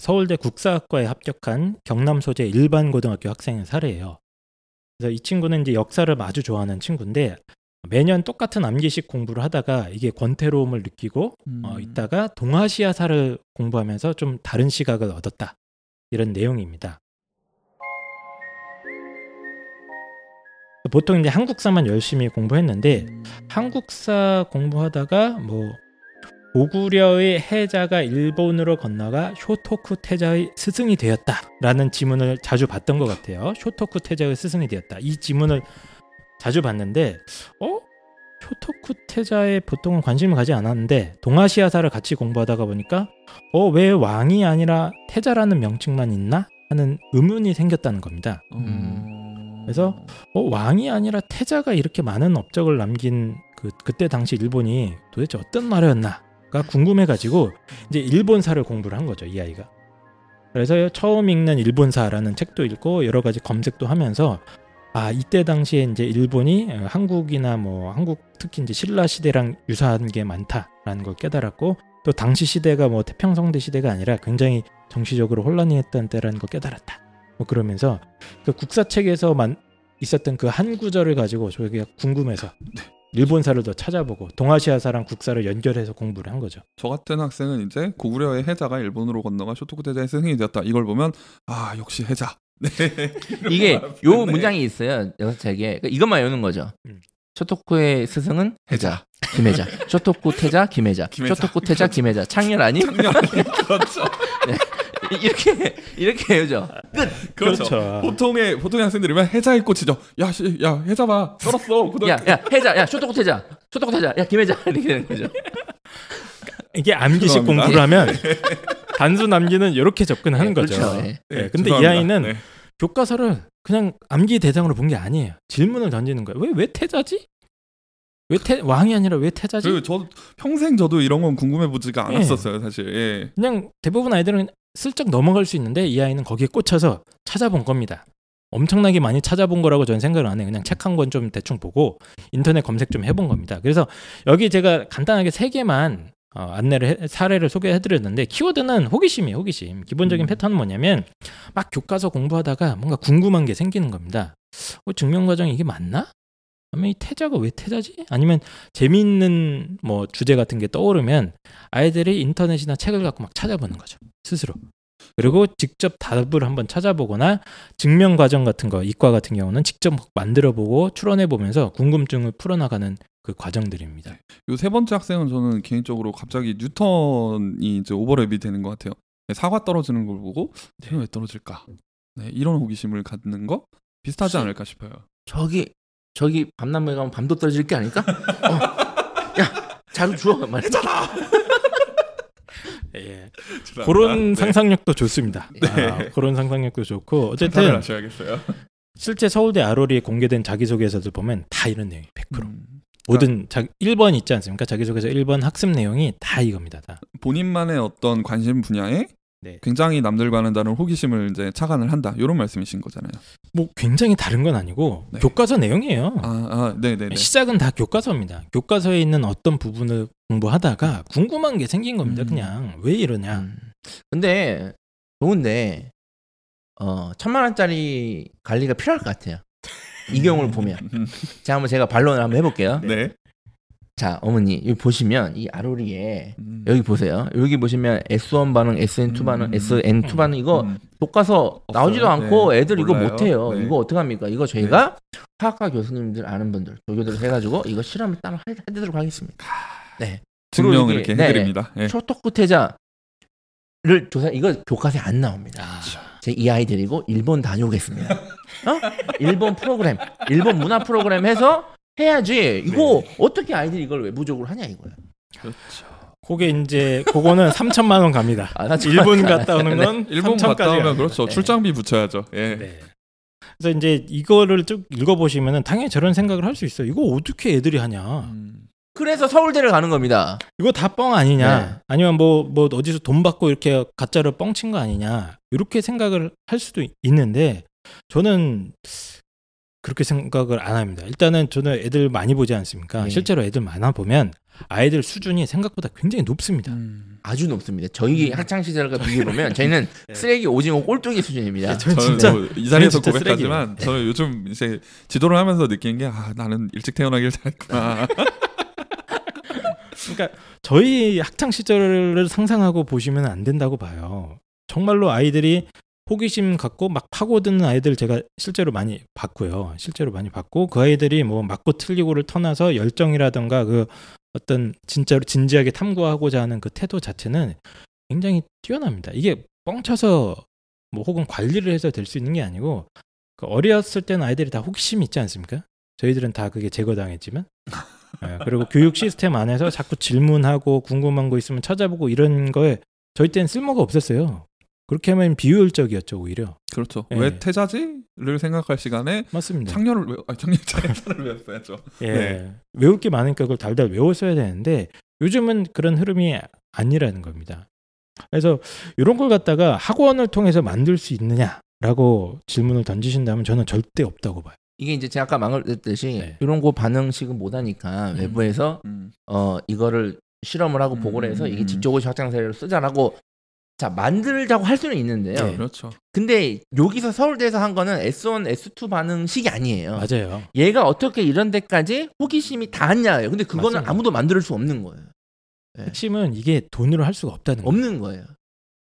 서울대 국사학과에 합격한 경남 소재 일반 고등학교 학생의 사례예요. 그래서 이 친구는 이제 역사를 아주 좋아하는 친구인데 매년 똑같은 암기식 공부를 하다가 이게 권태로움을 느끼고 음. 어, 있다가 동아시아사를 공부하면서 좀 다른 시각을 얻었다 이런 내용입니다. 보통 이제 한국사만 열심히 공부했는데 음. 한국사 공부하다가 뭐 고구려의 해자가 일본으로 건너가 쇼토쿠 태자의 스승이 되었다라는 지문을 자주 봤던 것 같아요. 쇼토쿠 태자의 스승이 되었다. 이 지문을 자주 봤는데 어? 쇼토쿠 태자에 보통은 관심을 가지 않았는데 동아시아사를 같이 공부하다가 보니까 어 왜 왕이 아니라 태자라는 명칭만 있나 하는 의문이 생겼다는 겁니다. 음. 그래서 어, 왕이 아니라 태자가 이렇게 많은 업적을 남긴 그 그때 당시 일본이 도대체 어떤 나라였나 가 궁금해가지고 이제 일본사를 공부를 한 거죠 이 아이가. 그래서 처음 읽는 일본사라는 책도 읽고 여러 가지 검색도 하면서 아 이때 당시에 이제 일본이 어, 한국이나 뭐 한국 특히 이제 신라 시대랑 유사한 게 많다라는 걸 깨달았고 또 당시 시대가 뭐 태평성대 시대가 아니라 굉장히 정치적으로 혼란이 했던 때라는 걸 깨달았다. 뭐 그러면서 그 국사책에서 만 있었던 그 한 구절을 가지고 저희가 궁금해서 일본사를 더 찾아보고 동아시아사랑 국사를 연결해서 공부를 한 거죠. 저 같은 학생은 이제 고구려의 해자가 일본으로 건너가 쇼토쿠 태자의 스승이 되었다. 이걸 보면 아 역시 해자. 네. 이게 요 네. 문장이 있어요. 여섯 책에 그러니까 이것만 외우는 거죠. 음. 쇼토쿠의 스승은 해자, 김해자. 쇼토쿠 태자, 김해자. 쇼토쿠 태자, 김해자. 창렬 아니? 그렇죠. 이렇게 이렇게 외우죠. 끝. 그렇죠. 보통의 보통의 학생들이면 해자의 꽃이죠. 야, 씨, 야 해자 봐. 썰었어. 고등학교. 야, 야, 해자, 야, 쇼토쿠 태자, 쇼토쿠 태자, 야, 김해자 이렇게 되는 거죠. 이게 암기식 죄송합니다. 공부를 하면 단순 암기는 이렇게 접근하는 거죠. 그렇죠. 예. 네, 근데 이 죄송합니다. 아이는 네. 교과서를 그냥 암기 대상으로 본 게 아니에요. 질문을 던지는 거예요. 왜 왜 태자지? 왜 태, 왕이 아니라 왜 태자지? 그리고 저 평생 저도 이런 건 궁금해 보지가 예. 않았었어요, 사실. 예. 그냥 대부분 아이들은 슬쩍 넘어갈 수 있는데 이 아이는 거기에 꽂혀서 찾아본 겁니다. 엄청나게 많이 찾아본 거라고 저는 생각을 안 해요. 그냥 책 한 권 좀 대충 보고 인터넷 검색 좀 해본 겁니다. 그래서 여기 제가 간단하게 세 개만 어, 안내를 해- 사례를 소개해드렸는데 키워드는 호기심이에요. 호기심. 기본적인 음. 패턴은 뭐냐면 막 교과서 공부하다가 뭔가 궁금한 게 생기는 겁니다. 어, 증명 과정이 이게 맞나? 아니면 이 태자가 왜 태자지? 아니면 재미있는 뭐 주제 같은 게 떠오르면 아이들이 인터넷이나 책을 갖고 막 찾아보는 거죠 스스로 그리고 직접 답을 한번 찾아보거나 증명 과정 같은 거 이과 같은 경우는 직접 막 만들어 보고 추론해 보면서 궁금증을 풀어나가는 그 과정들입니다 요 세 번째 학생은 저는 개인적으로 갑자기 뉴턴이 이제 오버랩이 되는 것 같아요. 네, 사과 떨어지는 걸 보고 쟤는 왜 떨어질까? 네, 이런 호기심을 갖는 거 비슷하지 않을까 싶어요. 저기 저기 밤남에 가면 밤도 떨어질 게 아닐까? 어. 야, 자루 주워 말했잖아. 예. 죄송합니다. 그런 네. 상상력도 좋습니다 네. 아, 그런 상상력도 좋고 어쨌든 하셔야겠어요. 실제 서울대 아로리에 공개된 자기소개서들 보면 다 이런 내용이 100% 음, 모든 자, 1번 있지 않습니까 자기소개서 1번 학습 내용이 다 이겁니다 다 본인만의 어떤 관심 분야에 네. 굉장히 남들과는 다른 호기심을 이제 착안을 한다. 이런 말씀이신 거잖아요. 뭐 굉장히 다른 건 아니고 네. 교과서 내용이에요. 아, 아, 네, 네, 네. 시작은 다 교과서입니다. 교과서에 있는 어떤 부분을 공부하다가 궁금한 게 생긴 겁니다. 음. 그냥 왜 이러냐. 음. 근데 좋은데 어 천만 원짜리 관리가 필요할 것 같아요. 이 경우를 보면 음, 자 한번 제가 반론을 한번 해볼게요. 네. 자 어머니 여기 보시면 이 아로리에 음. 여기 보세요. 여기 보시면 S1 반응, SN2 반응, 음. SN2 반응 이거 음. 교과서 나오지도 없어요. 않고 네. 애들 이거 몰라요. 못해요. 네. 이거 어떻게 합니까? 이거 저희가 화학과 교수님들 아는 분들 조교들 해 가지고 이거 실험을 따로 해- 해드리도록 하겠습니다. 네. 증명 이렇게 이게- 네. 해드립니다. 예. 쇼토쿠 태자를 조사 이거 교과서에 안 나옵니다. 제이 아이 데리고 일본 다녀오겠습니다. 어? 일본 프로그램, 일본 문화 프로그램 해서 해야지. 이거 어떻게 아이들이 이걸 외부적으로 하냐 이거야. 그게 이제 그거는 3천만 원 갑니다. 아, 나 일본 갔다 오는 건 일본 3천까지 갔다 오면 갑니다. 그렇죠. 네. 출장비 붙여야죠. 예. 네. 그래서 이제 이거를 쭉 읽어보시면은 당연히 저런 생각을 할 수 있어요. 이거 어떻게 애들이 하냐? 음. 그래서 서울대를 가는 겁니다. 이거 다 뻥 아니냐? 네. 아니면 뭐뭐 어디서 돈 받고 이렇게 가짜로 뻥친 거 아니냐? 이렇게 생각을 할 수도 있는데 저는 그렇게 생각을 안 합니다. 일단은 저는 애들 많이 보지 않습니까? 네. 실제로 애들 많아 보면 아이들 수준이 생각보다 굉장히 높습니다. 음. 아주 높습니다. 저희 학창 시절과 비교해 보면 저희는 쓰레기 오징어 꼴뚜기 수준입니다. 저는 저는 진짜 뭐 이 자리에서 진짜 고백하지만 저는 요즘 이제 지도를 하면서 느낀 게 아, 나는 일찍 태어나길 잘했구나. 그러니까 저희 학창 시절을 상상하고 보시면 안 된다고 봐요. 정말로 아이들이 호기심 갖고 막 파고드는 아이들 제가 실제로 많이 봤고요. 실제로 많이 봤고 그 아이들이 뭐 맞고 틀리고를 터나서 열정이라던가 그 어떤 진짜로 진지하게 탐구하고자 하는 그 태도 자체는 굉장히 뛰어납니다. 이게 뻥쳐서 뭐 혹은 관리를 해서 될 수 있는 게 아니고 그 어렸을 때는 아이들이 다 호기심이 있지 않습니까? 저희들은 다 그게 제거당했지만 예, 그리고 교육 시스템 안에서 자꾸 질문하고 궁금한 거 있으면 찾아보고 이런 거에 저희 때는 쓸모가 없었어요. 그렇게 하면 비효율적이었죠 오히려. 그렇죠. 예. 왜 태자지를 생각할 시간에 맞습니다. 창녀를 외, 아, 창녀 자연사를 외웠어야죠. 예. 네. 외울 게 많으니까 그걸 달달 외웠어야 되는데 요즘은 그런 흐름이 아니라는 겁니다. 그래서 이런 걸 갖다가 학원을 통해서 만들 수 있느냐라고 질문을 던지신다면 저는 절대 없다고 봐요. 이게 이제 제가 아까 말했듯이 네. 이런 거 반응식은 못하니까 음. 외부에서 음. 어 이거를 실험을 하고 음, 보고를 해서 이게 음. 직조고시 확장세를 쓰자라고 자 만들자고 할 수는 있는데요. 네. 그렇죠. 근데 여기서 서울대에서 한 거는 S1, S2 반응식이 아니에요. 맞아요. 얘가 어떻게 이런 데까지 호기심이 닿았냐예요. 근데 그거는 맞습니다. 아무도 만들 수 없는 거예요. 핵심은 이게 돈으로 할 수가 없다는 거예요. 없는 거예요.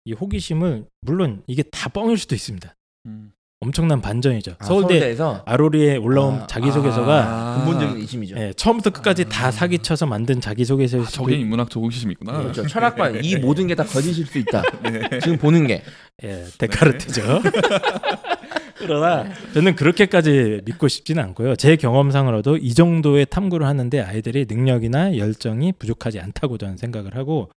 이 호기심을 물론 이게 다 뻥일 수도 있습니다. 음. 엄청난 반전이죠. 아, 서울대 서울대 에서 아로리에 올라온 아, 자기소개서가 아. 근본적인 의심이죠. 예, 처음부터 끝까지 아. 다 사기쳐서 만든 자기소개서일 아, 저게 인문학적 호기심이 있구나. 그렇죠. 철학과 이 모든 게 다 거짓일 수 있다. 네. 지금 보는 게. 예, 데카르트죠. 그러나 저는 그렇게까지 믿고 싶지는 않고요. 제 경험상으로도 이 정도의 탐구를 하는데 아이들이 능력이나 열정이 부족하지 않다고 저는 생각을 하고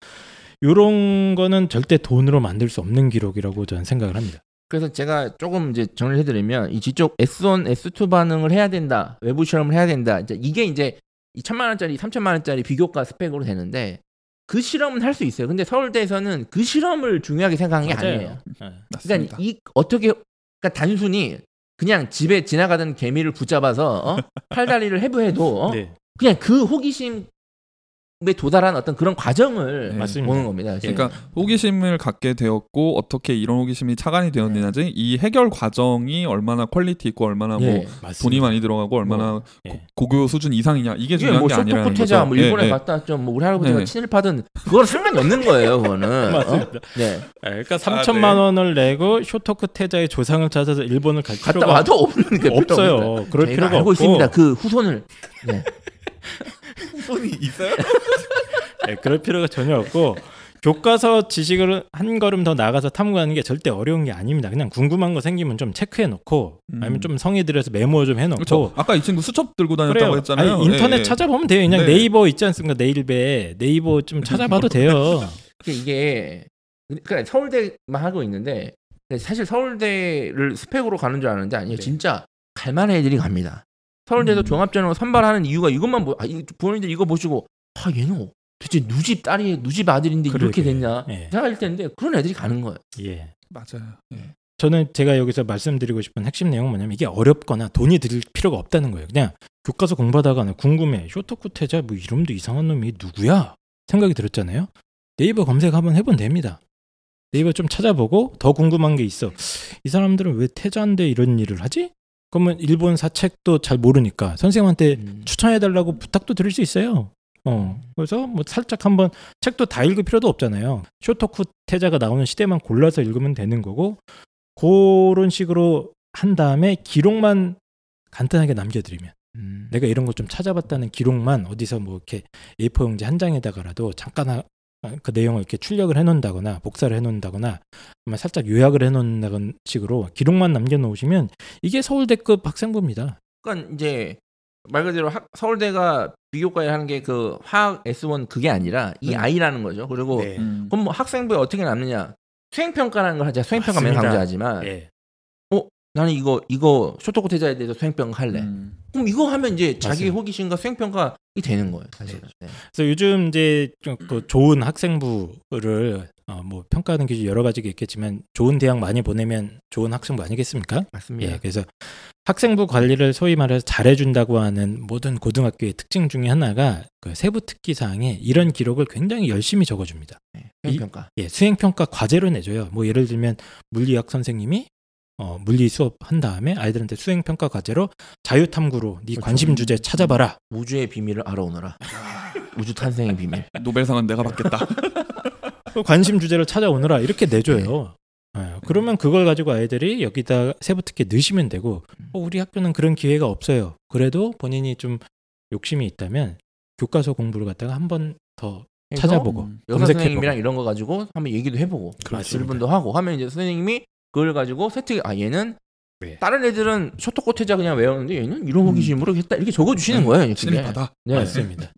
이런 거는 절대 돈으로 만들 수 없는 기록이라고 저는 생각을 합니다. 그래서 제가 조금 이제 정리를 해드리면 이 지쪽 S1, S2 반응을 해야 된다. 외부 실험을 해야 된다. 이제 이게 이제 이 천만 원짜리, 삼천만 원짜리 비교과 스펙으로 되는데 그 실험은 할 수 있어요. 근데 서울대에서는 그 실험을 중요하게 생각한 게 아니에요. 예. 맞습니다. 그러니까 이 어떻게 그러니까 단순히 그냥 집에 지나가던 개미를 붙잡아서 어? 팔다리를 해부해도 어? 네, 그냥 그 호기심 에 도달한 어떤 그런 과정을 네. 보는 겁니다. 그러니까 호기심을 갖게 되었고 어떻게 이런 호기심이 차관이 되었느냐지 이 해결 과정이 얼마나 퀄리티 있고 얼마나 예. 뭐 맞습니다. 돈이 많이 들어가고 얼마나 예. 고, 교 수준 이상이냐 이게 중요한 뭐 게 아니라는 거죠. 뭐 일본에 예, 예. 갔다 왔죠. 뭐 우리 할아버지가 네. 친일파든 그거랑 상관이 없는 거예요. 그거는. 맞습니다. 어? 네. 예, 그러니까 아, 3천만 네. 원을 내고 쇼토크 태자의 조상을 찾아서 일본을 갈 갔다 필요가 와도 없는 게 없어요. 그럴 필요가 알고 없고 있습니다. 그 후손을. 네. 돈이 있어요? 예, 그럴 필요가 전혀 없고 교과서 지식을 한 걸음 더 나가서 탐구하는 게 절대 어려운 게 아닙니다. 그냥 궁금한 거 생기면 좀 체크해 놓고 음. 아니면 좀 성의 들여서 메모 좀 해놓고 그렇죠. 아까 이 친구 수첩 들고 다녔다고 그래요. 했잖아요. 아니, 인터넷 예, 예. 찾아보면 돼요. 그냥 네. 네이버 있지 않습니까? 네일배 네이버 좀 찾아봐도 돼요. 그러니까 이게 그러니까 서울대만 하고 있는데 사실 서울대를 스펙으로 가는 줄 아는데 아니에요. 네. 진짜 갈만한 애들이 갑니다. 서울대에서 음. 종합전형 선발하는 이유가 이것만 보, 아, 이 부모님들 이거 보시고 아 얘는 대체 누집 딸이 누집 아들인데 이렇게 그러게. 됐냐 예. 생각할 텐데 그런 애들이 가는 거예요. 예. 맞아요. 예. 저는 제가 여기서 말씀드리고 싶은 핵심 내용은 뭐냐면 이게 어렵거나 돈이 들 필요가 없다는 거예요. 그냥 교과서 공부하다가 나 궁금해. 쇼토쿠 태자 뭐 이름도 이상한 놈이 누구야? 생각이 들었잖아요. 네이버 검색 한번 해보면 됩니다. 네이버 좀 찾아보고 더 궁금한 게 있어. 이 사람들은 왜 태자인데 이런 일을 하지? 그러면 일본 사책도 잘 모르니까 선생님한테 음. 추천해달라고 부탁도 드릴 수 있어요. 어, 그래서 뭐 살짝 한번 책도 다 읽을 필요도 없잖아요. 쇼토쿠 태자가 나오는 시대만 골라서 읽으면 되는 거고 그런 식으로 한 다음에 기록만 간단하게 남겨드리면 음. 내가 이런 거 좀 찾아봤다는 기록만 어디서 뭐 이렇게 A4 용지 한 장에다가라도 잠깐 하- 그 내용을 이렇게 출력을 해놓는다거나 복사를 해놓는다거나 살짝 요약을 해놓는 식으로 기록만 남겨놓으시면 이게 서울대급 학생부입니다. 그러니까 이제 말 그대로 학- 서울대가 비교과에 하는 게 그 화학 S1 그게 아니라 이 네. 아이라는 거죠. 그리고 네. 음. 그럼 뭐 학생부에 어떻게 남느냐? 수행평가라는 걸 하자. 수행평가 맨. 강조하지만 예. 나는 이거 이거 쇼토코 태자에 대해서 수행평가 할래. 음. 그럼 이거 하면 이제 자기 맞습니다. 호기심과 수행평가이 되는 거예요, 사실은. 네. 그래서 요즘 이제 좀그 좋은 학생부를 어, 뭐 평가하는 기준 여러 가지가 있겠지만 좋은 대학 많이 보내면 좋은 학생부 아니겠습니까? 맞습니다. 예, 그래서 학생부 관리를 소위 말해서 잘해준다고 하는 모든 고등학교의 특징 중에 하나가 그 세부 특기 사항에 이런 기록을 굉장히 열심히 적어줍니다. 네, 수행평가. 예, 수행평가 과제로 내줘요. 뭐 예를 들면 물리학 선생님이 어, 물리 수업 한 다음에 아이들한테 수행 평가 과제로 자유 탐구로 네 그렇죠. 관심 주제 찾아봐라. 우주의 비밀을 알아오너라. 우주 탄생의 비밀. 노벨상은 내가 받겠다. 그 관심 주제를 찾아오느라 이렇게 내줘요. 예, 그러면 그걸 가지고 아이들이 여기다 세부 특기 넣으시면 되고 어, 우리 학교는 그런 기회가 없어요. 그래도 본인이 좀 욕심이 있다면 교과서 공부를 갖다가 한 번 더 찾아보고 음, 검색해보고 선생님이랑 이런 거 가지고 한번 얘기도 해보고. 질문도 하고 하면 이제 선생님이 그걸 가지고 세특 아 얘는 네. 다른 애들은 쇼토쿠 태자 그냥 외우는데 얘는 이런 호기심으로 했다 이렇게 적어주시는 네. 거예요. 이렇게. 신입 받아. 네. 맞습니다.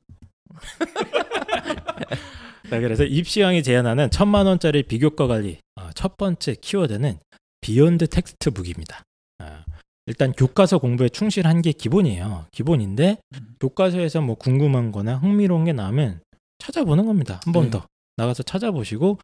자, 그래서 입시왕이 제안하는 천만 원짜리 비교과 관리 어, 첫 번째 키워드는 beyond textbook입니다. 아, 일단 교과서 공부에 충실한 게 기본이에요. 기본인데 음. 교과서에서 뭐 궁금한 거나 흥미로운 게 나오면 찾아보는 겁니다. 한번 네. 더 나가서 찾아보시고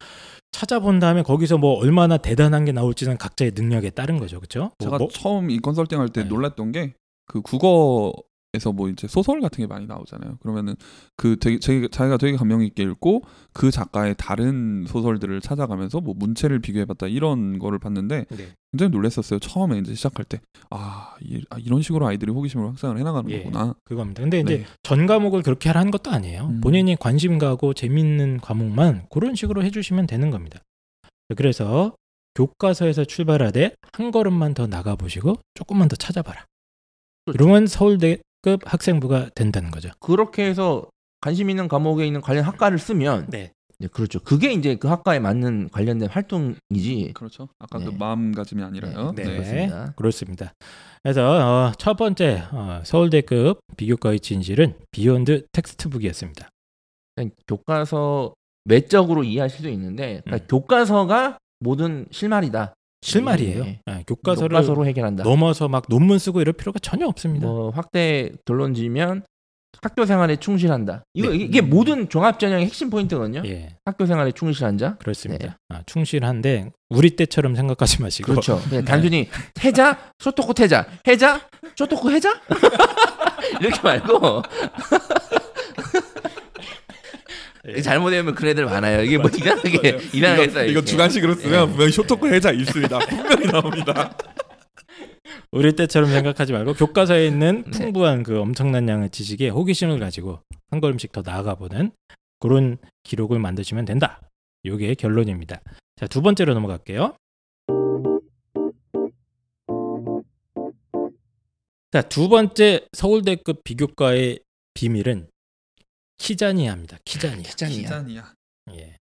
찾아본 다음에 거기서 뭐 얼마나 대단한 게 나올지는 각자의 능력에 따른 거죠. 그렇죠? 제가 뭐, 처음 이 컨설팅 할때 네. 놀랐던 게 그 국어 에서 뭐 이제 소설 같은 게 많이 나오잖아요. 그러면은 그 되게 제, 자기가 되게 감명 있게 읽고 그 작가의 다른 소설들을 찾아가면서 뭐 문체를 비교해봤다 이런 거를 봤는데 네. 굉장히 놀랐었어요. 처음에 이제 시작할 때 아, 이, 런 식으로 아이들이 호기심으로 확산을 해나가는 예. 거구나. 그겁니다. 근데 이제 네. 전 과목을 그렇게 하라는 것도 아니에요. 음. 본인이 관심 가고 재밌는 과목만 그런 식으로 해주시면 되는 겁니다. 그래서 교과서에서 출발하되 한 걸음만 더 나가 보시고 조금만 더 찾아봐라. 그렇죠. 그러면 서울대 급 학생부가 된다는 거죠. 그렇게 해서 관심 있는 과목에 있는 관련 학과를 쓰면 네. 네, 그렇죠. 그게 이제 그 학과에 맞는 관련된 활동이지. 그렇죠. 아까 네. 그 마음가짐이 아니라요. 네. 네. 그렇습니다. 그렇습니다. 그래서 어, 첫 번째 어, 서울대급 비교과의 진실은 beyond textbook이었습니다. 그냥 교과서 외적으로 이해할 수도 있는데 그러니까 음. 교과서가 모든 실마리다. 실말이에요. 네. 예, 교과서를 교과서로 해결한다. 넘어서 막 논문 쓰고 이럴 필요가 전혀 없습니다. 뭐 확대 결론지면 학교 생활에 충실한다. 이거 네. 이게 모든 종합 전형의 핵심 포인트거든요. 예. 학교 생활에 충실한 자. 그렇습니다. 아, 충실한데 우리 때처럼 생각하지 마시고 네. 그렇죠. 그냥 단순히 해자, 소토코 태자, 해자, 소토코 해자 이렇게 말고 예. 잘못되면 그런 애들 많아요. 이게 뭐 이상하게 이상하게 이거. 이거. 주관식으로 쓰면 예. 분명히 쇼토코 해자 있습니다. 분명히 나옵니다. 우리 때처럼 생각하지 말고 교과서에 있는 네. 풍부한 그 엄청난 양의 지식에 호기심을 가지고 한 걸음씩 더 나아가 보는 그런 기록을 만드시면 된다. 요게 결론입니다. 자, 두 번째로 넘어갈게요. 자, 두 번째 서울대급 비교과의 비밀은 키자니아입니다. 키자니아. 키자니아. 기자니야. 예.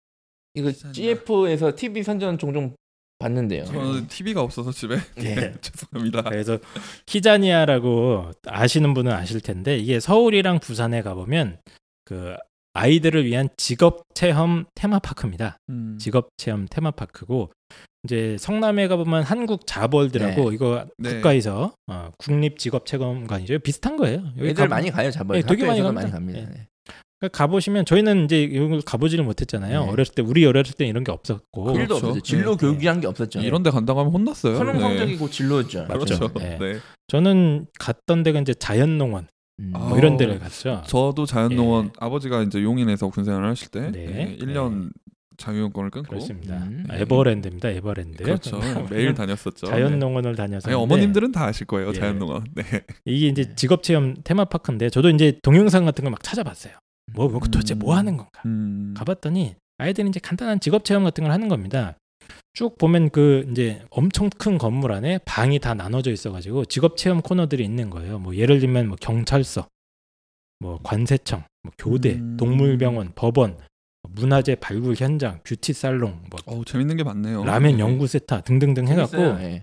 이거 키자니아. GF에서 TV 선전 종종 봤는데요. 저는 TV가 없어서 집에 네. 죄송합니다. 그래서 키자니아라고 아시는 분은 아실 텐데 이게 서울이랑 부산에 가보면 그 아이들을 위한 직업 체험 테마파크입니다. 음. 직업 체험 테마파크고 이제 성남에 가보면 한국 이거 네. 국가에서 어, 국립 직업 체험관이죠. 비슷한 거예요. 여기 애들 가- 많이 가요. 잡아요. 예, 되게 많이 갑니다. 많이 예. 갑니다. 네. 그러니까 가보시면 저희는 이제 이걸 가보지를 못했잖아요. 네. 어렸을 때 우리 어렸을 때 이런 게 없었고 일도 그렇죠. 없었죠. 진로 네. 교육이란 게 없었죠. 이런 데 간다고 하면 혼났어요. 수능 네. 성적이 곧 진로였죠. 맞죠. 그렇죠. 네. 네. 저는 갔던 데가 이제 자연농원 음. 아, 뭐 이런 데를 갔죠. 저도 자연농원 예. 아버지가 이제 용인에서 군생활을 하실 때 네. 네. 1년 자유용권을 끊고 그렇습니다. 음. 아, 에버랜드입니다. 에버랜드. 그렇죠. 매일 다녔었죠. 네. 자연농원을 다녀서 아니, 어머님들은 다 아실 거예요. 예. 자연농원. 네. 이게 이제 직업체험 테마파크인데 저도 이제 동영상 같은 걸 막 찾아봤어요. 뭐, 뭐 도대체 음. 뭐 하는 건가? 음. 가봤더니 아이들이 이제 간단한 직업 체험 같은 걸 하는 겁니다. 쭉 보면 그 이제 엄청 큰 건물 안에 방이 다 나눠져 있어가지고 직업 체험 코너들이 있는 거예요. 뭐 예를 들면 뭐 경찰서, 뭐 관세청, 뭐 교대, 음. 동물병원, 법원, 문화재 발굴 현장, 뷰티 살롱, 뭐 어우, 재밌는 게 많네요. 라면 네. 연구센터 등등등 해갖고. 네.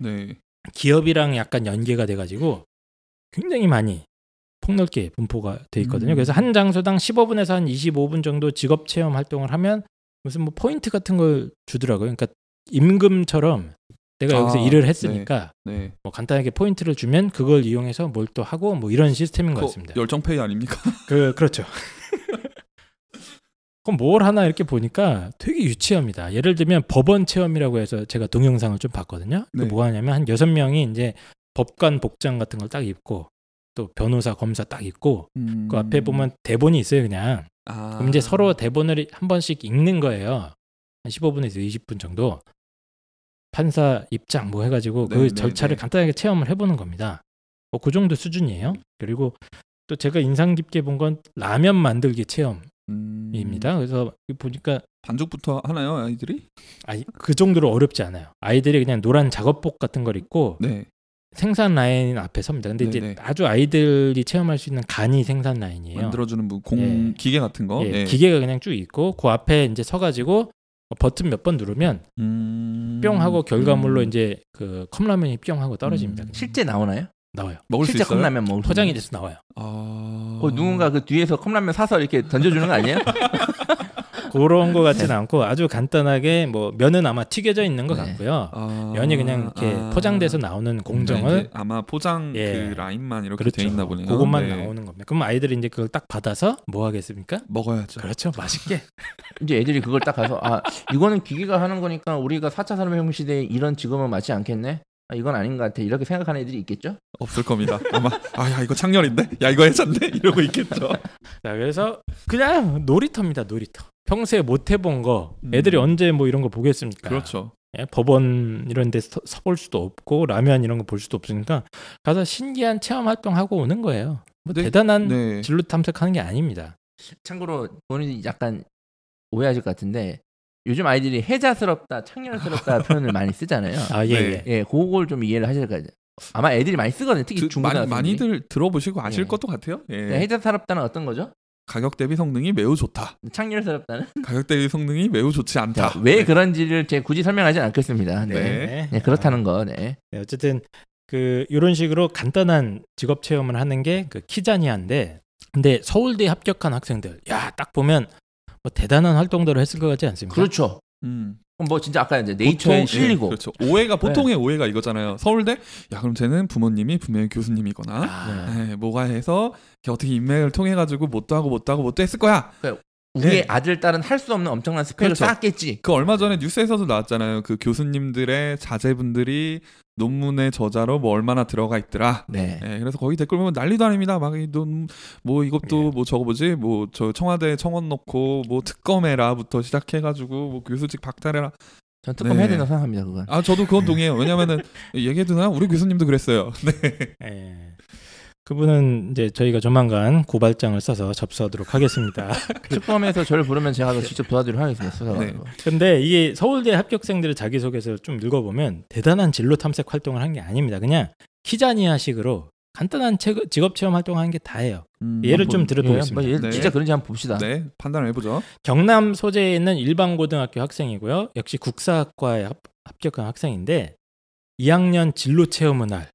기업이랑 약간 연계가 돼가지고 굉장히 많이 폭넓게 분포가 돼 있거든요. 음. 그래서 한 장소당 15분에서 한 25분 정도 직업 체험 활동을 하면 무슨 뭐 포인트 같은 걸 주더라고요. 그러니까 임금처럼 내가 여기서 아, 일을 했으니까 네. 뭐 간단하게 포인트를 주면 그걸 이용해서 뭘 또 하고 뭐 이런 시스템인 것 같습니다. 열정페이 아닙니까? 그 그렇죠. 그럼 뭘 하나 이렇게 보니까 되게 유치합니다. 예를 들면 법원 체험이라고 해서 제가 동영상을 좀 봤거든요. 그 네. 뭐가 하냐면 한 여섯 명이 이제 법관 복장 같은 걸 딱 입고 또 변호사 검사 딱 입고 음. 그 앞에 보면 대본이 있어요 그냥. 아. 그럼 이제 서로 대본을 한 번씩 읽는 거예요. 한 15분에서 20분 정도. 판사 입장 뭐 해가지고 네, 그 네, 절차를 네. 간단하게 체험을 해보는 겁니다. 뭐 그 정도 수준이에요. 그리고 또 제가 인상 깊게 본 건 라면 만들기 체험 입니다. 음. 그래서 보니까 반죽부터 하나요 아이들이? 아이, 그 정도로 어렵지 않아요. 아이들이 그냥 노란 작업복 같은 걸 입고 네. 생산 라인 앞에 섭니다. 근데 이제 네네. 아주 아이들이 체험할 수 있는 간이 생산 라인이에요. 만들어주는 뭐공 예. 기계 같은 거. 예, 예. 기계가 그냥 쭉 있고 그 앞에 이제 서가지고 버튼 몇 번 누르면 음. 뿅 하고 결과물로 음. 이제 그 컵라면이 뿅 하고 떨어집니다. 음. 실제 나오나요? 나와요. 먹을 수 실제 있어요? 컵라면 먹을 수 포장이? 돼서 나와요. 아. 어, 누군가 그 뒤에서 컵라면 사서 이렇게 던져주는 거 아니에요? 그런 거 같지는 않고 아주 간단하게 뭐 면은 아마 튀겨져 있는 것 네. 같고요. 아. 면이 그냥 이렇게 아. 포장돼서 나오는 네, 공정을 아마 포장 예. 그 라인만 이렇게 그렇죠. 돼 있나 보네요. 그것만 네. 나오는 겁니다. 그럼 아이들이 이제 그걸 딱 받아서 뭐 하겠습니까? 먹어야죠. 그렇죠. 맛있게. 이제 애들이 그걸 딱 가서 아 이거는 기계가 하는 거니까 우리가 4차 산업혁명 시대에 이런 직업은 맞지 않겠네. 아, 이건 아닌 것 같아. 이렇게 생각하는 애들이 있겠죠? 없을 겁니다. 아마 아 야 이거 창렬인데, 야 이거 해찬데 이러고 있겠죠. 자, 그래서 그냥 놀이터입니다. 놀이터. 평소에 못 해본 거 음. 애들이 언제 뭐 이런 거 보겠습니까? 그렇죠. 예, 법원 이런 데 서, 서볼 수도 없고 라면 이런 거 볼 수도 없으니까 가서 신기한 체험 활동 하고 오는 거예요. 뭐 네, 대단한 네. 진로 탐색하는 게 아닙니다. 참고로 본인이 약간 오해하실 것 같은데 요즘 아이들이 해자스럽다, 창렬스럽다 표현을 많이 쓰잖아요. 아, 예, 네. 예. 예, 그걸 좀 이해를 하셔야 될 거예요. 아마 애들이 많이 쓰거든요. 특히 그, 중고등학생 많이, 많이들 들어보시고 아실 예. 것도 같아요. 예. 해자스럽다는 어떤 거죠? 가격 대비 성능이 매우 좋다. 창렬스럽다는 가격 대비 성능이 매우 좋지 않다. 자, 왜 네. 그런지를 제가 굳이 설명하지 않겠습니다. 네. 네. 네, 그렇다는 거. 네. 네, 어쨌든 그 이런 식으로 간단한 직업 체험을 하는 게 그 키자니아인데 근데 서울대 합격한 학생들 야 딱 보면 뭐 대단한 활동들을 했을 것 같지 않습니까? 그렇죠. 음. 그럼 뭐 진짜 아까 이제 네이처에 보통, 실리고 예, 그렇죠. 오해가 보통의 오해가 이거잖아요. 서울대 야 그럼 쟤는 부모님이 분명히 교수님이거나 아, 예, 뭐가 해서 어떻게 인맥을 통해 가지고 못도 하고 못도 하고 못도 했을 거야. 우리의 네. 아들 딸은 할 수 없는 엄청난 스펙을 그렇죠. 쌓았겠지. 그 얼마 전에 뉴스에서도 나왔잖아요. 그 교수님들의 자제분들이 논문의 저자로 뭐 얼마나 들어가 있더라. 네. 예, 그래서 거기 댓글 보면 난리도 아닙니다. 막이돈뭐 이것도 예. 뭐 저거 뭐지 뭐 저 청와대 청원 넣고 뭐 특검해라부터 시작해가지고 뭐 교수직 박탈해라. 전 특검 네. 해야 된다고 생각합니다. 그건. 아 저도 그건 동의해요. 왜냐면은 얘기해도 나 우리 교수님도 그랬어요. 네. 예. 그분은 이제 저희가 조만간 고발장을 써서 접수하도록 하겠습니다. 특검에서 저를 부르면 제가 더 직접 도와드리도록 하겠습니다. 수사관으로. 근데 이게 서울대 합격생들의 자기소개서를 좀 읽어보면 대단한 진로 탐색 활동을 한 게 아닙니다. 그냥 키자니아식으로 간단한 체- 직업 체험 활동하는 게 다예요. 음, 예를 좀 예, 들어보겠습니다. 뭐얘 네. 진짜 그런지 한번 봅시다. 네 판단을 해보죠. 경남 소재에 있는 일반 고등학교 학생이고요. 역시 국사학과에 합, 합격한 학생인데 2학년 진로 체험의 날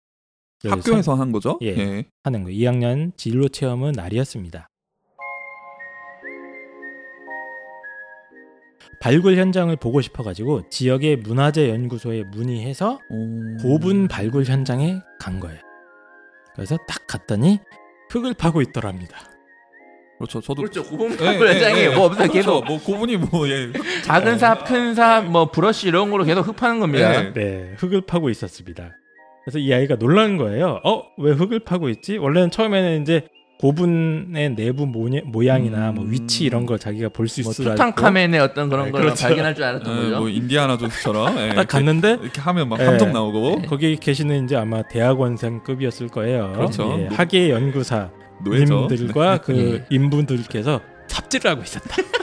학교에서 한 거죠. 예. 예. 하는 거예요. 2학년 진로 체험의 날이었습니다. 발굴 현장을 보고 싶어가지고 지역의 문화재 연구소에 문의해서 오. 고분 발굴 현장에 간 거예요. 그래서 딱 갔더니 흙을 파고 있더랍니다. 그렇죠. 저도 그렇죠. 고분 예, 발굴 예, 현장에 예. 뭐 없어요. 그렇죠. 계속 뭐 고분이 뭐 예. 작은 삽, 큰 삽, 뭐 브러쉬 이런 걸로 계속 흙 파는 겁니다. 네. 네, 흙을 파고 있었습니다. 그래서 이 아이가 놀란 거예요. 어, 왜 흙을 파고 있지? 원래는 처음에는 이제 고분의 내부 모냐, 모양이나 뭐 음. 위치 이런 걸 자기가 볼수뭐 있을 줄 알고 투탕카멘의 어떤 그런 네, 걸 그렇죠. 발견할 줄 알았던 예, 거죠. 뭐 인디아나 존스처럼 예, 딱 이렇게, 갔는데 이렇게 하면 막 예. 함정 나오고 거기 계시는 이제 아마 대학원생급이었을 거예요. 그렇죠. 예, 학예 연구사 노예죠. 님들과 그 예. 인분들께서 삽질을 하고 있었다.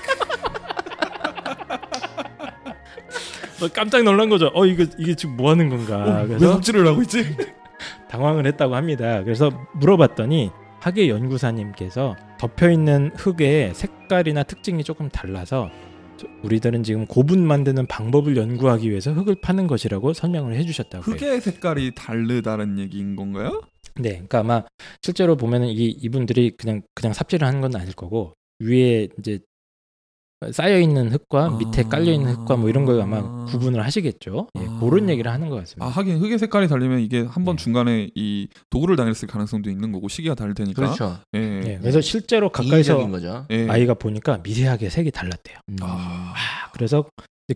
깜짝 놀란 거죠. 어 이거 이게 지금 뭐 하는 건가? 왜 그래서 삽질을 하고 있지? 당황을 했다고 합니다. 그래서 물어봤더니 학예 연구사님께서 덮여 있는 흙의 색깔이나 특징이 조금 달라서 저- 우리들은 지금 고분 만드는 방법을 연구하기 위해서 흙을 파는 것이라고 설명을 해주셨다고 해요. 흙의 색깔이 다르다는 얘기인 건가요? 네, 그러니까 아마 실제로 보면은 이 이분들이 그냥 그냥 삽질을 하는 건 아닐 거고 위에 이제 쌓여 있는 흙과 밑에 아. 깔려 있는 흙과 뭐 이런 걸 아마 구분을 하시겠죠. 예, 아. 그런 얘기를 하는 것 같습니다. 아 하긴 흙의 색깔이 다르면 이게 한번 네. 중간에 이 도구를 당했을 가능성도 있는 거고 시기가 다를 테니까. 그렇죠. 예. 예, 그래서 실제로 가까이서. 예. 아이가 보니까 미세하게 색이 달랐대요. 음. 아. 아, 그래서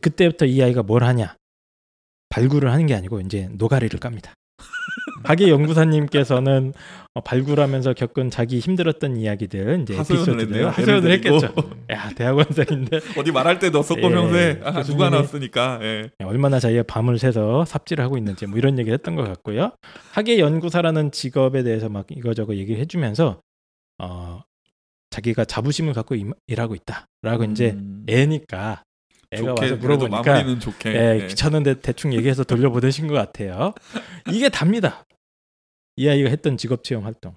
그때부터 이 아이가 뭘 하냐? 발굴을 하는 게 아니고 이제 노가리를 깝니다. 박예 연구사님께서는 어, 발굴하면서 겪은 자기 힘들었던 이야기들 이제 에피소드들. 하소연을. 했겠죠. 야 대학원생인데 어디 말할 때도 속고 예, 평소에 아, 누가 나왔으니까. 예. 얼마나 자기가 밤을 새서 삽질을 하고 있는지 뭐 이런 얘기를 했던 것 같고요. 학예 연구사라는 직업에 대해서 막 이거저거 얘기를 해주면서 어 자기가 자부심을 갖고 임- 일하고 있다라고 이제 음. 애니까 애가 좋게 와서 물어보니까. 예, 예. 귀찮은데 대충 얘기해서 돌려보내신 것 같아요. 이게 답니다. 이 아이가 했던 직업 체험 활동.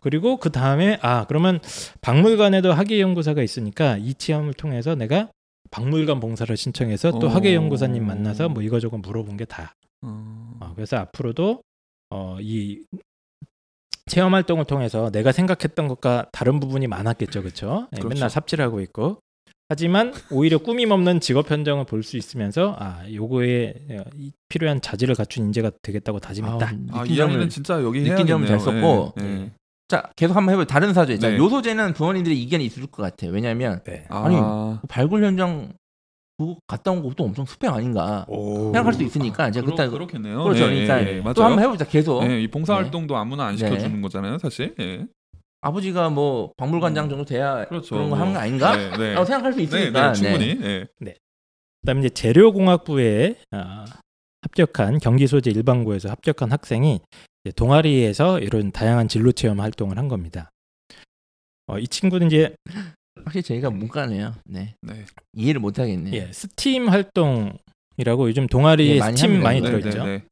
그리고 그 다음에 아 그러면 박물관에도 학예 연구사가 있으니까 이 체험을 통해서 내가 박물관 봉사를 신청해서 또 오. 학예 연구사님 만나서 뭐 이거저거 물어본 게 다. 어. 어, 그래서 앞으로도 어, 이 체험 활동을 통해서 내가 생각했던 것과 다른 부분이 많았겠죠, 그렇죠? 그렇죠. 맨날 삽질하고 있고. 하지만 오히려 꾸밈 없는 직업 현장을 볼 수 있으면서 아 요거에 어, 이- 필요한 자질을 갖춘 인재가 되겠다고 다짐했다. 아, 느낀 이 아이는 진짜 여기 느낀 점을 잘. 썼고. 예, 예. 자 계속 한번 해볼 다른. 자, 네. 요 소재는 부모님들이 이견이 있을 것 같아요. 왜냐하면 네. 아니, 아, 발굴 현장 그거 갔다 온 것도 엄청 스펙 아닌가 오. 생각할 수 있으니까 이제 그러, 그때 그렇겠네요. 그렇죠. 예, 예, 그러니까 예, 맞아요. 또 한번 해보자. 계속 예, 이 봉사 네. 활동도 아무나 안 네. 시켜주는 거잖아요, 사실. 예. 아버지가 뭐 박물관장 정도 돼야 그렇죠. 그런 거 하는 거 아닌가? 네, 네. 라고 생각할 수 네, 있으니까 네, 충분히. 예. 그다음에 이제 재료공학부에 아, 합격한 경기 소재 일반고에서 합격한 학생이 이제 동아리에서 이런 다양한 진로 체험 활동을 한 겁니다. 어, 이 친구는 이제 확실히 저희가 문과네요. 네 네. 이해를 못 하겠네. 예, 스팀 활동이라고 요즘 동아리에 예, 많이 스팀. 많이 네, 들어있죠. 네, 네.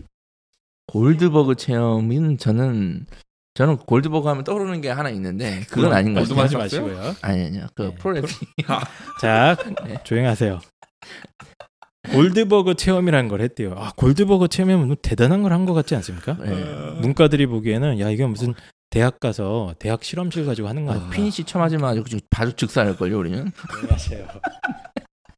골드버그 체험은 저는 저는 골드버그 하면 떠오르는 게 하나 있는데 그건 아닌 것 같아요. 하지? 마시고요. 아니 아니요. 그 네. 프로레슬링 자, 네. 조용하세요. 골드버그 체험이라는 걸 했대요. 아, 골드버그 체험이면 뭐 대단한 걸 한 것 같지 않습니까? 네. 문과들이 보기에는 야 이게 무슨 대학 가서 대학 실험실 가지고 하는 거 아, 아닌가? finish 쳐맞으면 아주 바로 즉사할 걸요 우리는. 조용하세요.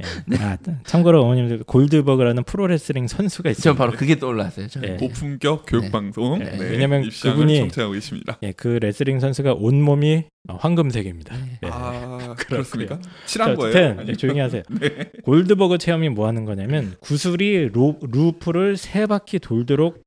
예. 아, 참고로 어머님들 골드버그라는 프로레슬링 선수가 있어요. 저 바로 그게 떠올랐어요. 저. 예. 고품격 교육 네. 방송. 네. 네. 왜냐면 입시왕을 그분이- 청취하고 계십니다. 예, 그 레슬링 선수가 온 몸이 어, 황금색입니다. 네. 예. 아. 그렇습니까? 자, 칠한 거예요? 예, 조용히 하세요. 네. 골드버그 체험이 뭐 하는 거냐면 구슬이 루, 루프를 세 바퀴 돌도록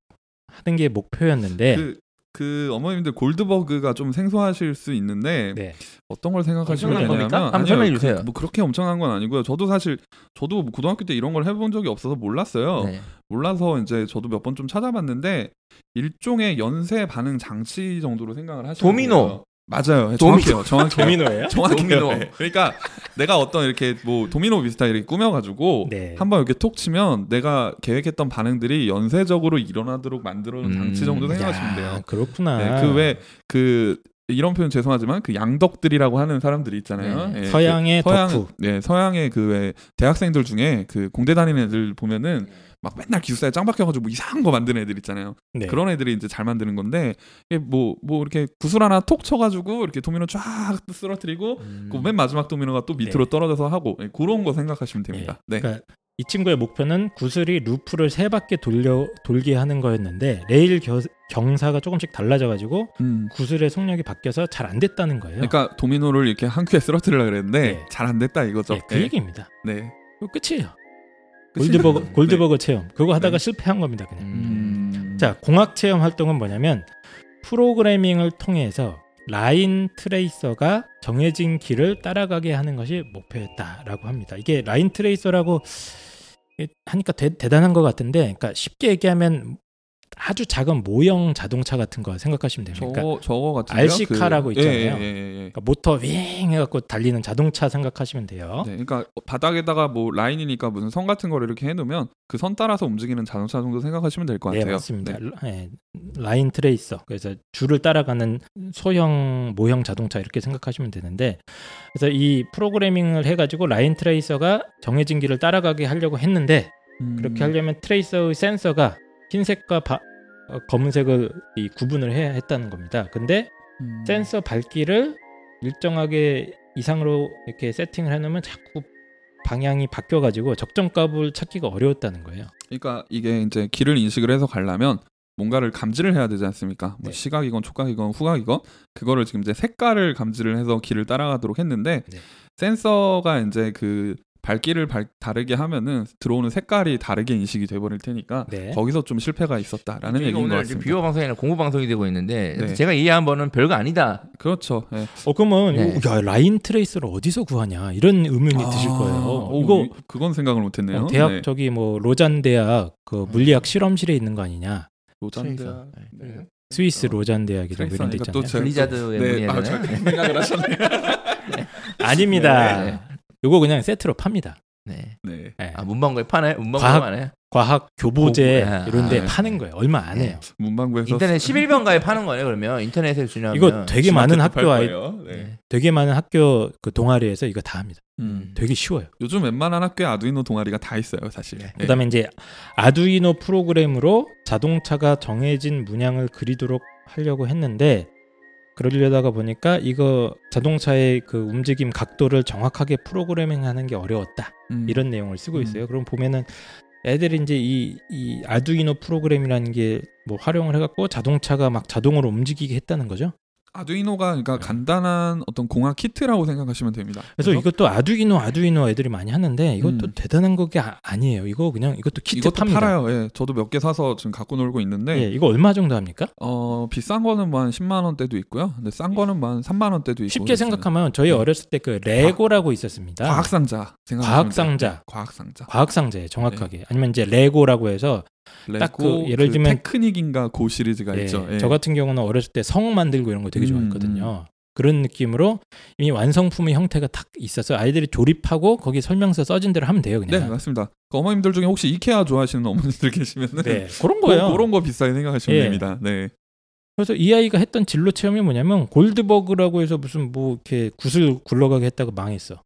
하는 게 목표였는데 그, 그 어머님들 골드버그가 좀 생소하실 수 있는데 네. 어떤 걸 생각하시면 엄청난 되냐면 아니요, 설명해 주세요. 그, 뭐 그렇게 엄청난 건 아니고요. 저도 사실 저도 뭐 고등학교 때 이런 걸 해본 적이 없어서 몰랐어요. 네. 몰라서 이제 저도 몇 번 좀 찾아봤는데 일종의 연쇄 반응 장치 정도로 생각을 하시면 도미노. 돼요. 맞아요. 도미- 정확해요. 정확해요. 도미노예요? 정확해요. 도미노. 네. 그러니까 내가 어떤 이렇게 뭐 도미노 비슷하게 이렇게 꾸며가지고 네. 한번 이렇게 톡 치면 내가 계획했던 반응들이 연쇄적으로 일어나도록 만들어놓은 음. 장치 정도 야, 생각하시면 돼요. 그렇구나. 네, 그왜 그 이런 표현 죄송하지만 그 양덕들이라고 하는 사람들이 있잖아요. 네. 예, 서양의 그 서양, 덕후. 네, 서양의 그 왜 대학생들 중에 그 공대 다니는 애들 보면은 막 맨날 기숙사에 짱 박혀가지고 뭐 이상한 거 만드는 애들 있잖아요. 네. 그런 애들이 이제 잘 만드는 건데 뭐뭐 뭐 이렇게 구슬 하나 톡 쳐가지고 이렇게 도미노 쫙 쓰러뜨리고 음. 그 맨 마지막 도미노가 또 밑으로 네. 떨어져서 하고 예, 그런 거 생각하시면 됩니다. 네. 그러니까 이 친구의 목표는 구슬이 루프를 세 바퀴 돌려 돌게 하는 거였는데 레일 겨- 경사가 조금씩 달라져가지고 음. 구슬의 속력이 바뀌어서 잘 안 됐다는 거예요. 그러니까 도미노를 이렇게 한 큐에 쓰러뜨리려 그랬는데 네. 잘안 됐다 이거죠. 네, 그 얘기입니다. 네. 끝이에요. 끝이네요. 골드버거 네. 골드버거 체험 그거 하다가 네. 실패한 겁니다. 그냥. 음. 자 공학 체험 활동은 뭐냐면 프로그래밍을 통해서 라인 트레이서가 정해진 길을 따라가게 하는 것이 목표였다라고 합니다. 이게 라인 트레이서라고 하니까 대, 단한것 같은데, 그러니까 쉽게 얘기하면 아주 작은 모형 자동차 같은 거 생각하시면 됩니다. 그러니까 저거 저거 같은 RC카라고 있잖아요. 예, 예, 예, 예. 그러니까 모터 윙 해갖고 달리는 자동차 생각하시면 돼요. 네, 그러니까 바닥에다가 뭐 라인이니까 무슨 선 같은 거를 이렇게 해놓으면 그 선 따라서 움직이는 자동차 정도 생각하시면 될것 네, 같아요. 맞습니다. 네. 예, 라인 트레이서. 그래서 줄을 따라가는 소형 모형 자동차 이렇게 생각하시면 되는데 그래서 이 프로그래밍을 해가지고 라인 트레이서가 정해진 길을 따라가게 하려고 했는데 음, 그렇게 하려면 트레이서의 센서가 흰색과 바- 어, 검은색을 이 구분을 해야 했다는 겁니다. 근데 음, 센서 밝기를 일정하게 이상으로 이렇게 세팅을 해놓으면 자꾸 방향이 바뀌어가지고 적정값을 찾기가 어려웠다는 거예요. 그러니까 이게 이제 길을 인식을 해서 가려면 뭔가를 감지를 해야 되지 않습니까? 뭐 네. 시각이건 촉각이건 후각이건 그거를 지금 이제 색깔을 감지를 해서 길을 따라가도록 했는데 네. 센서가 이제 그 밝기를 발- 다르게 하면은 들어오는 색깔이 다르게 인식이 돼버릴 테니까 네. 거기서 좀 실패가 있었다라는 얘기인 것 오늘 같습니다. 비호 방송이 아니라 공부 방송이 되고 있는데 네. 제가 이해한 바는 별거 아니다. 그렇죠. 예. 어 그러면 네. 이거, 야 라인 트레이서를 어디서 구하냐 이런 의문이 드실 아, 거예요. 오, 이거 이- 그건 생각을 못했네요. 어, 대학 네. 저기 뭐 로잔 대학 그 물리학 실험실에 있는 거 아니냐? 로잔드 네. 스위스 어, 로잔 대학이라고 이런 데 있잖아요. 블리자드의 네. 아, 저 생각을 하셨네요. 아닙니다. 네. 요거 그냥 세트로 팝니다. 네. 네. 네. 아 문방구에 파나요? 문방구에 과학- 파나요? 과학 교보재 교보- 아, 이런 데 아, 파는 거예요. 얼마 안 해요. 문방구에서 인터넷 11번가에 파는 거네요. 그러면 인터넷에 주냐면 이거 되게 많은 학교 아이 네. 네. 되게 많은 학교 그 동아리에서 이거 다 합니다. 음. 되게 쉬워요. 요즘 웬만한 학교에 아두이노 동아리가 다 있어요, 사실. 네. 네. 그다음에 이제 아두이노 프로그램으로 자동차가 정해진 문양을 그리도록 하려고 했는데 그러려다가 보니까 이거 자동차의 그 움직임 각도를 정확하게 프로그래밍하는 게 어려웠다 음. 이런 내용을 쓰고 음. 있어요. 그럼 보면은 애들이 이제 이, 이 아두이노 프로그램이라는 게 뭐 활용을 해갖고 자동차가 막 자동으로 움직이게 했다는 거죠. 아두이노가 그러니까 네. 간단한 어떤 공학 키트라고 생각하시면 됩니다. 그래서 이것도 아두이노 아두이노 애들이 많이 하는데 이것도 음. 대단한 게 아, 아니에요. 이거 그냥 이것도 키트 이것도 팝니다. 팔아요. 예. 저도 몇 개 사서 지금 갖고 놀고 있는데 예, 이거 얼마 정도 합니까? 어, 비싼 거는 뭐한 10만 원대도 있고요. 근데 싼 거는 뭐한 3만 원대도 있고. 쉽게. 생각하면 저희 네. 어렸을 때 그 레고라고 있었습니다. 과학 상자 과학 상자. 네, 과학 상자. 과학 상자에 정확하게 아니면 이제 레고라고 해서 딱그 레고 예를 그 들면- 테크닉인가 고 시리즈가 예, 있죠. 예. 저 같은 경우는 어렸을 때 성 만들고 이런 거 되게 음, 좋아했거든요. 그런 느낌으로 이미 완성품의 형태가 딱 있어서 아이들이 조립하고 거기 설명서 써진 대로 하면 돼요 네, 그냥. 맞습니다. 그 어머님들 중에 혹시 이케아 좋아하시는 어머님들 계시면은 네, 그런 거예요. 그런 거 비싸게 생각하시면 예. 됩니다. 네. 그래서 이 아이가 했던 진로 체험이 뭐냐면 골드버그라고 해서 무슨 뭐 이렇게 구슬 굴러가게 했다고 망했어.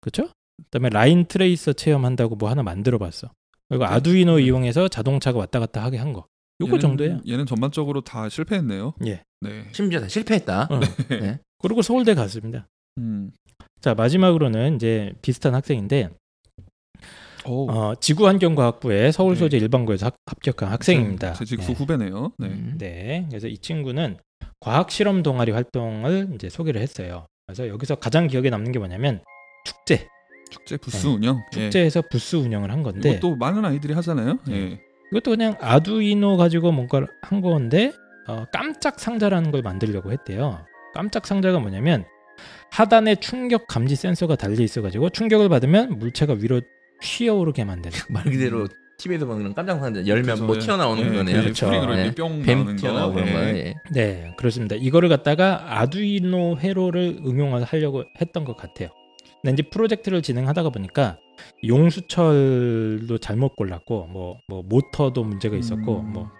그렇죠? 그다음에 라인 트레이서 체험한다고 뭐 하나 만들어봤어. 그리고 네. 아두이노 이용해서 자동차가 왔다 갔다 하게 한 거. 요거 얘는- 정도예요. 얘는 전반적으로 다 실패했네요. 예. 네. 심지어 다 실패했다. 어. 네. 그리고 서울대 갔습니다. 음. 자 마지막으로는 이제 비슷한 학생인데 오. 어, 지구환경과학부의 서울 네. 소재 일반고에서 합, 합격한 학생입니다. 제 직수 네. 후배네요. 네. 음. 네, 그래서 이 친구는 과학 실험 동아리 활동을 이제 소개를 했어요. 그래서 여기서 가장 기억에 남는 게 뭐냐면 축제, 축제 부스 운영. 예. 축제에서 부스 운영을 한 건데 이것도 많은 아이들이 하잖아요. 네. 예. 이것도 그냥 아두이노 가지고 뭔가를 한 건데 어, 깜짝 상자라는 걸 만들려고 했대요. 깜짝 상자가 뭐냐면 하단에 충격 감지 센서가 달려 있어가지고 충격을 받으면 물체가 위로 휘어오르게 만드는. 말 그대로 TV에서 보는 그런 깜짝 상자 열면 뭐 예. 튀어나오는 예, 거네요. 그 그렇죠. 네. 뿅뱀 나오는 튀어나오고 거. 그런 거. 예. 예. 네, 그렇습니다. 이거를 갖다가 아두이노 회로를 응용을 하려고 했던 것 같아요. 근데 이제 프로젝트를 진행하다가 보니까 용수철도 잘못 골랐고 뭐, 뭐 모터도 문제가 있었고 음. 뭐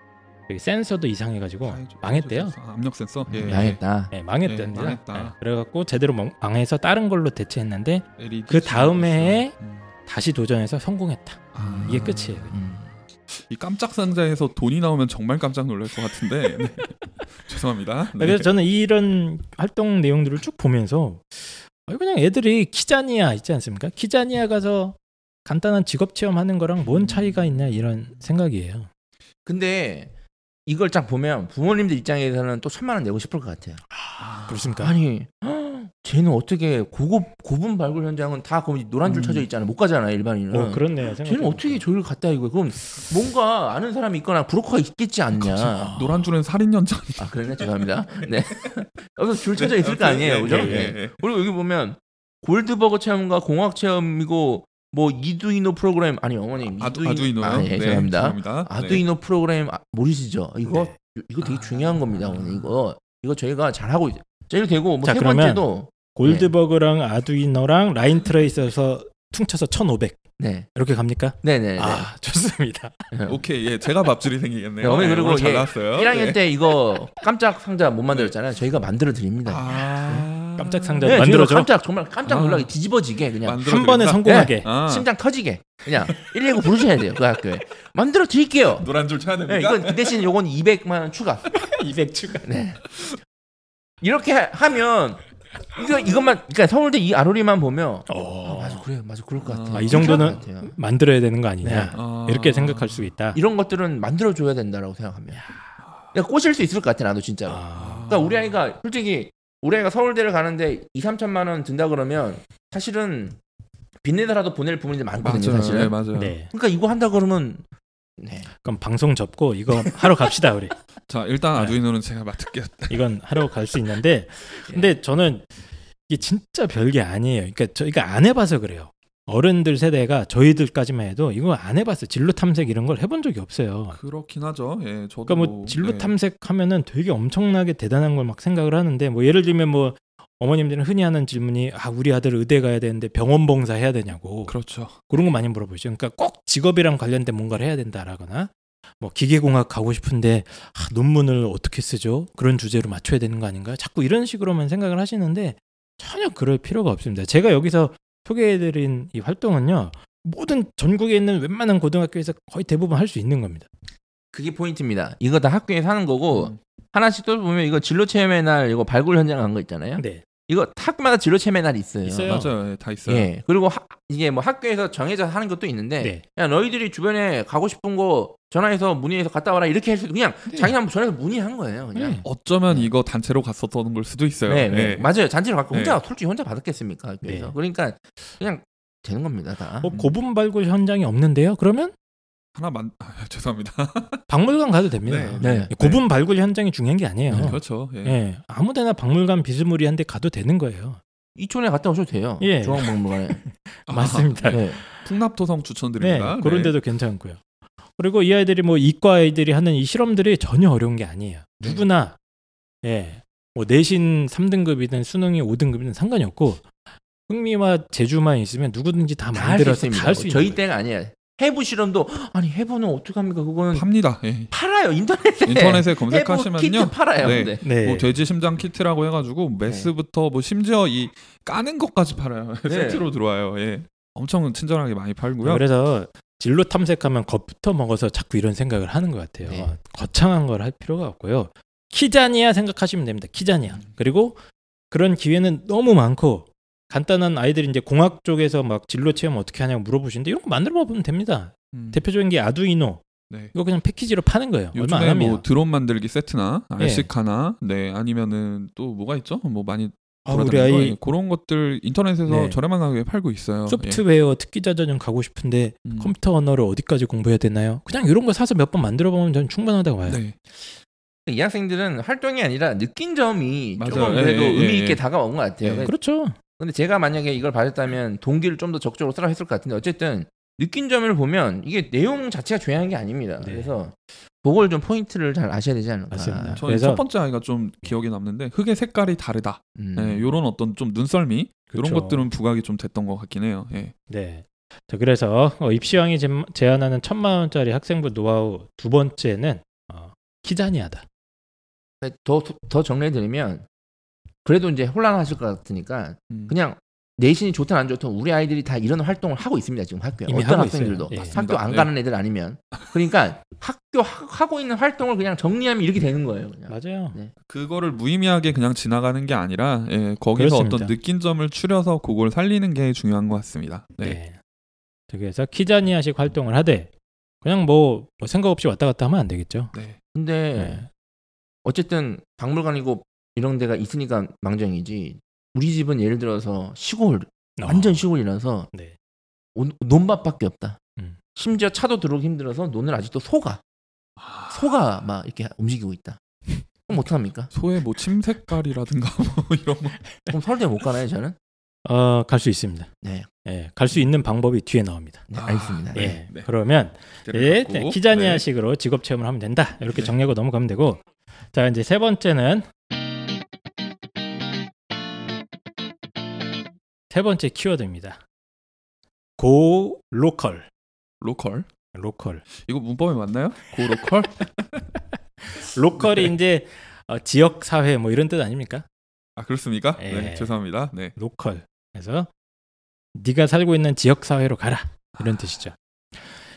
여기 센서도 이상해가지고 아이, 좀 망했대요. 센서, 압력 센서. 예. 음, 망했다. 네, 망했답니다. 예, 망했다. 네, 그래갖고 제대로 망- 망해서 다른 걸로 대체했는데 그 다음 해에 음. 다시 도전해서 성공했다. 아. 이게 끝이에요. 음. 이 깜짝 상자에서 돈이 나오면 정말 깜짝 놀랄 것 같은데 네. 죄송합니다. 네. 그래서 저는 이런 활동 내용들을 쭉 보면서 아, 그냥 애들이 키자니아 있지 않습니까? 키자니아 가서 간단한 직업 체험하는 거랑 뭔 차이가 있냐 이런 생각이에요. 근데 이걸 딱 보면 부모님들 입장에서는 또 천만 원 내고 싶을 것 같아요. 그렇습니까? 아니, 헉, 쟤는 어떻게 고급 고분 발굴 현장은 다 거기 노란 줄 음. 쳐져 있잖아요. 못 가잖아요, 일반인은. 어, 그렇네요. 쟤는 어떻게 저기를 갔다 이거? 그럼 뭔가 아는 사람이 있거나 브로커가 있겠지 않냐? 노란 줄은 살인 연장. 아 그러네 죄송합니다. 네. 여기서 줄 쳐져 있을 거 아니에요, 그죠? 예, 네. 예, 예. 그리고 여기 보면 골드버거 체험과 공학 체험이고 뭐 이두이노 프로그램 아니 어머님 아두, 이두이- 아두이노요. 아, 예, 네, 죄송합니다. 죄송합니다. 아두이노 프로그램 아, 모르시죠? 이거 네. 이거 되게 중요한 겁니다, 오늘 이거 이거 저희가 잘 하고 있어요. 저희 되고 자, 뭐세 그러면 번째도 골드버그랑 아두이노랑 라인 트레이서에서 퉁쳐서 1,500 네, 이렇게 갑니까? 네, 네, 네. 아 좋습니다. 네. 오케이, 예, 제가 밥줄이 생기겠네요. 네, 어머니 네, 그리고 잘 예, 나왔어요. 1학년 네. 때 이거 깜짝 상자 못 만들었잖아요. 저희가 만들어 드립니다. 아, 깜짝 상자 네, 만들어줘. 깜짝 정말 깜짝 아. 놀라게 뒤집어지게 그냥 한 번에? 성공하게. 아, 심장 터지게 그냥 119 부르셔야 돼요 그 학교에 만들어 드릴게요. 노란 줄 쳐야 됩니까? 네, 이건 그 대신 요건 200만 원 추가. 200 추가. 네. 이렇게 하- 하면 이거 이것만 그러니까 서울대 이 아로리만 보면 어. 아, 맞아 그래요, 맞아, 그럴 것 아, 같아요. 이 정도는 것 같아요. 만들어야 되는 거 아니냐 네. 아. 이렇게 생각할 수 있다. 이런 것들은 만들어 줘야 된다라고 생각합니다. 그러니까 꼬실 수 있을 것 같아 나도 진짜로. 아, 그러니까 우리 아이가 솔직히 우리 아이가 서울대를 가는데 2, 3천만 원 든다 그러면 사실은 빚내더라도 보낼 부분이 많거든요, 맞아요. 사실은. 네, 맞아요. 네. 그러니까 이거 한다 그러면 네. 그럼 방송 접고 이거 하러 갑시다 우리. 자, 일단 네. 아두이노는 제가 맡을게요. 이건 하러 갈 수 있는데 근데 저는 이게 진짜 별게 아니에요. 그러니까 저희가 안 해봐서 그래요. 어른들 세대가 저희들까지만 해도 이거 안 해봤어요. 진로 탐색 이런 걸 해본 적이 없어요. 그렇긴 하죠. 예, 저도 그러니까 뭐 진로 네. 탐색하면은 되게 엄청나게 대단한 걸 막 생각을 하는데 뭐 예를 들면 뭐 어머님들은 흔히 하는 질문이 아 우리 아들 의대 가야 되는데 병원 봉사 해야 되냐고 그렇죠. 그런 거 많이 물어보죠. 그러니까 꼭 직업이랑 관련된 뭔가를 해야 된다라거나 뭐 기계공학 가고 싶은데 아, 논문을 어떻게 쓰죠? 그런 주제로 맞춰야 되는 거 아닌가요? 자꾸 이런 식으로만 생각을 하시는데 전혀 그럴 필요가 없습니다. 제가 여기서 소개해드린 이 활동은요 모든 전국에 있는 웬만한 고등학교에서 거의 대부분 할 수 있는 겁니다. 그게 포인트입니다. 이거 다 학교에서 하는 거고 음. 하나씩 또 보면 이거 진로 체험의 날 이거 발굴 현장 간 거 있잖아요. 네, 이거 학교마다 진로 체험의 날이 있어요. 있어요. 맞아요. 예, 다 있어요. 예. 그리고 하- 이게 뭐 학교에서 정해져 하는 것도 있는데 네. 야 너희들이 주변에 가고 싶은 거 전화해서 문의해서 갔다 와라 이렇게 할 수도 그냥 자기가 한번 전화해서 문의한 거예요. 그냥. 네. 어쩌면 네. 이거 단체로 갔었던 걸 수도 있어요. 네, 네. 예. 맞아요. 잔치를 갖고 네. 혼자 솔직히 혼자 받았겠습니까? 학교에서. 네. 그러니까 그냥 되는 겁니다, 다. 뭐 고분 발굴 현장이 없는데요. 그러면 하나 만 아, 죄송합니다. 박물관 가도 됩니다. 네. 네. 고분 발굴 현장이 중요한 게 아니에요. 네, 그렇죠. 예. 예, 아무데나 박물관 비스무리한 데 가도 되는 거예요. 이촌에 갔다 오셔도 돼요. 예. 중앙박물관에. 아, 맞습니다. 네. 풍납토성 네, 추천드립니다. 그런 데도 괜찮고요. 그리고 이 아이들이 뭐 이과 아이들이 하는 이 실험들이 전혀 어려운 게 아니에요. 누구나 예, 뭐 내신 3등급이든 수능이 5등급이든 상관이 없고 흥미와 재주만 있으면 누구든지 다 만들어서. 다 할 수 있는 저희 거예요. 때가 아니에요. 해부 실험도 아니 해부는 어떻게 합니까? 그거는 팝니다. 예. 팔아요 인터넷에. 인터넷에 검색하시면요. 키트 팔아요. 네. 근데. 네. 뭐 돼지 심장 키트라고 해가지고 메스부터 뭐 심지어 이 까는 것까지 팔아요. 네. 세트로 들어와요. 예. 엄청 친절하게 많이 팔고요. 그래서 진로 탐색하면 겁부터 먹어서 자꾸 이런 생각을 하는 것 같아요. 네. 거창한 걸 할 필요가 없고요. 키자니아 생각하시면 됩니다. 키자니아. 그리고 그런 기회는 너무 많고 간단한 아이들이 이제 공학 쪽에서 막 진로 체험 어떻게 하냐고 물어보시는데 이런 거 만들어 보면 됩니다. 음. 대표적인 게 아두이노. 네. 이거 그냥 패키지로 파는 거예요. 얼마 안 합니다. 뭐 드론 만들기 세트나 예. RC카나 네 아니면은 또 뭐가 있죠? 뭐 많이 아, 우리 돌아다니는 거, 아이 예. 그런 것들 인터넷에서 네. 저렴한 가격에 팔고 있어요. 소프트웨어 특기자 전형 가고 싶은데 예. 음. 컴퓨터 언어를 어디까지 공부해야 되나요? 그냥 이런 거 사서 몇 번 만들어 보면 저는 충분하다고 봐요. 네. 이 학생들은 활동이 아니라 느낀 점이 맞아요. 조금 예, 그래도 예, 의미 예, 있게 예. 다가온 것 같아요. 예. 그렇죠. 근데 제가 만약에 이걸 받았다면 동기를 좀 더 적극적으로 쓰라 했을 것 같은데 어쨌든 느낀 점을 보면 이게 내용 자체가 중요한 게 아닙니다. 네. 그래서 그걸 좀 포인트를 잘 아셔야 되지 않을까. 맞습니다. 저는 그래서- 첫 번째 아이가 좀 기억에 남는데 흙의 색깔이 다르다. 음. 네, 요런 어떤 좀 눈썰미 이런 그렇죠. 것들은 부각이 좀 됐던 것 같긴 해요. 예. 네. 자, 그래서 어, 입시왕이 제- 제안하는 천만 원짜리 학생부 노하우 두 번째는 어, 키자니아다. 더, 더 정리해 드리면 그래도 이제 혼란하실 것 같으니까 음. 그냥 내신이 좋든 안 좋든 우리 아이들이 다 이런 활동을 하고 있습니다 지금 학교에 어떤 학생들도. 예. 학교 안 예. 가는 애들 아니면 그러니까 학교 하, 하고 있는 활동을 그냥 정리하면 이렇게 되는 거예요 그냥. 맞아요. 네. 그거를 무의미하게 그냥 지나가는 게 아니라 예, 거기서 그렇습니다. 어떤 느낀 점을 추려서 그걸 살리는 게 중요한 것 같습니다. 네. 네. 자, 그래서 키자니아식 활동을 하되 그냥 뭐, 뭐 생각 없이 왔다 갔다 하면 안 되겠죠. 네. 근데 네. 어쨌든 박물관이고 이런 데가 있으니까 망정이지 우리 집은 예를 들어서 시골 완전 어, 시골이라서 네. 온- 논밭밖에 없다 음. 심지어 차도 들어오기 힘들어서 논을 아직도 소가 소가 막 이렇게 움직이고 있다 그럼 어떡합니까? 소의 뭐 침 색깔이라든가 뭐 이런 거. 그럼 서울대 못 가나요 저는? 어, 갈 수 있습니다. 네. 예, 갈 수 있는 방법이 뒤에 나옵니다. 네 아, 알겠습니다 예. 네, 네. 그러면 예. 네. 키자니아식으로 직업 체험을 하면 된다. 이렇게 네. 정리하고 넘어가면 되고. 자, 이제 세 번째는 세 번째 키워드입니다. Go local. Local. Local. 이거 문법에 맞나요? Go local? Local이 이제 어, 지역 사회 뭐 이런 뜻 아닙니까? 아 그렇습니까? 예. 네, 죄송합니다. 네. Local. 그래서 네가 살고 있는 지역 사회로 가라. 이런 뜻이죠.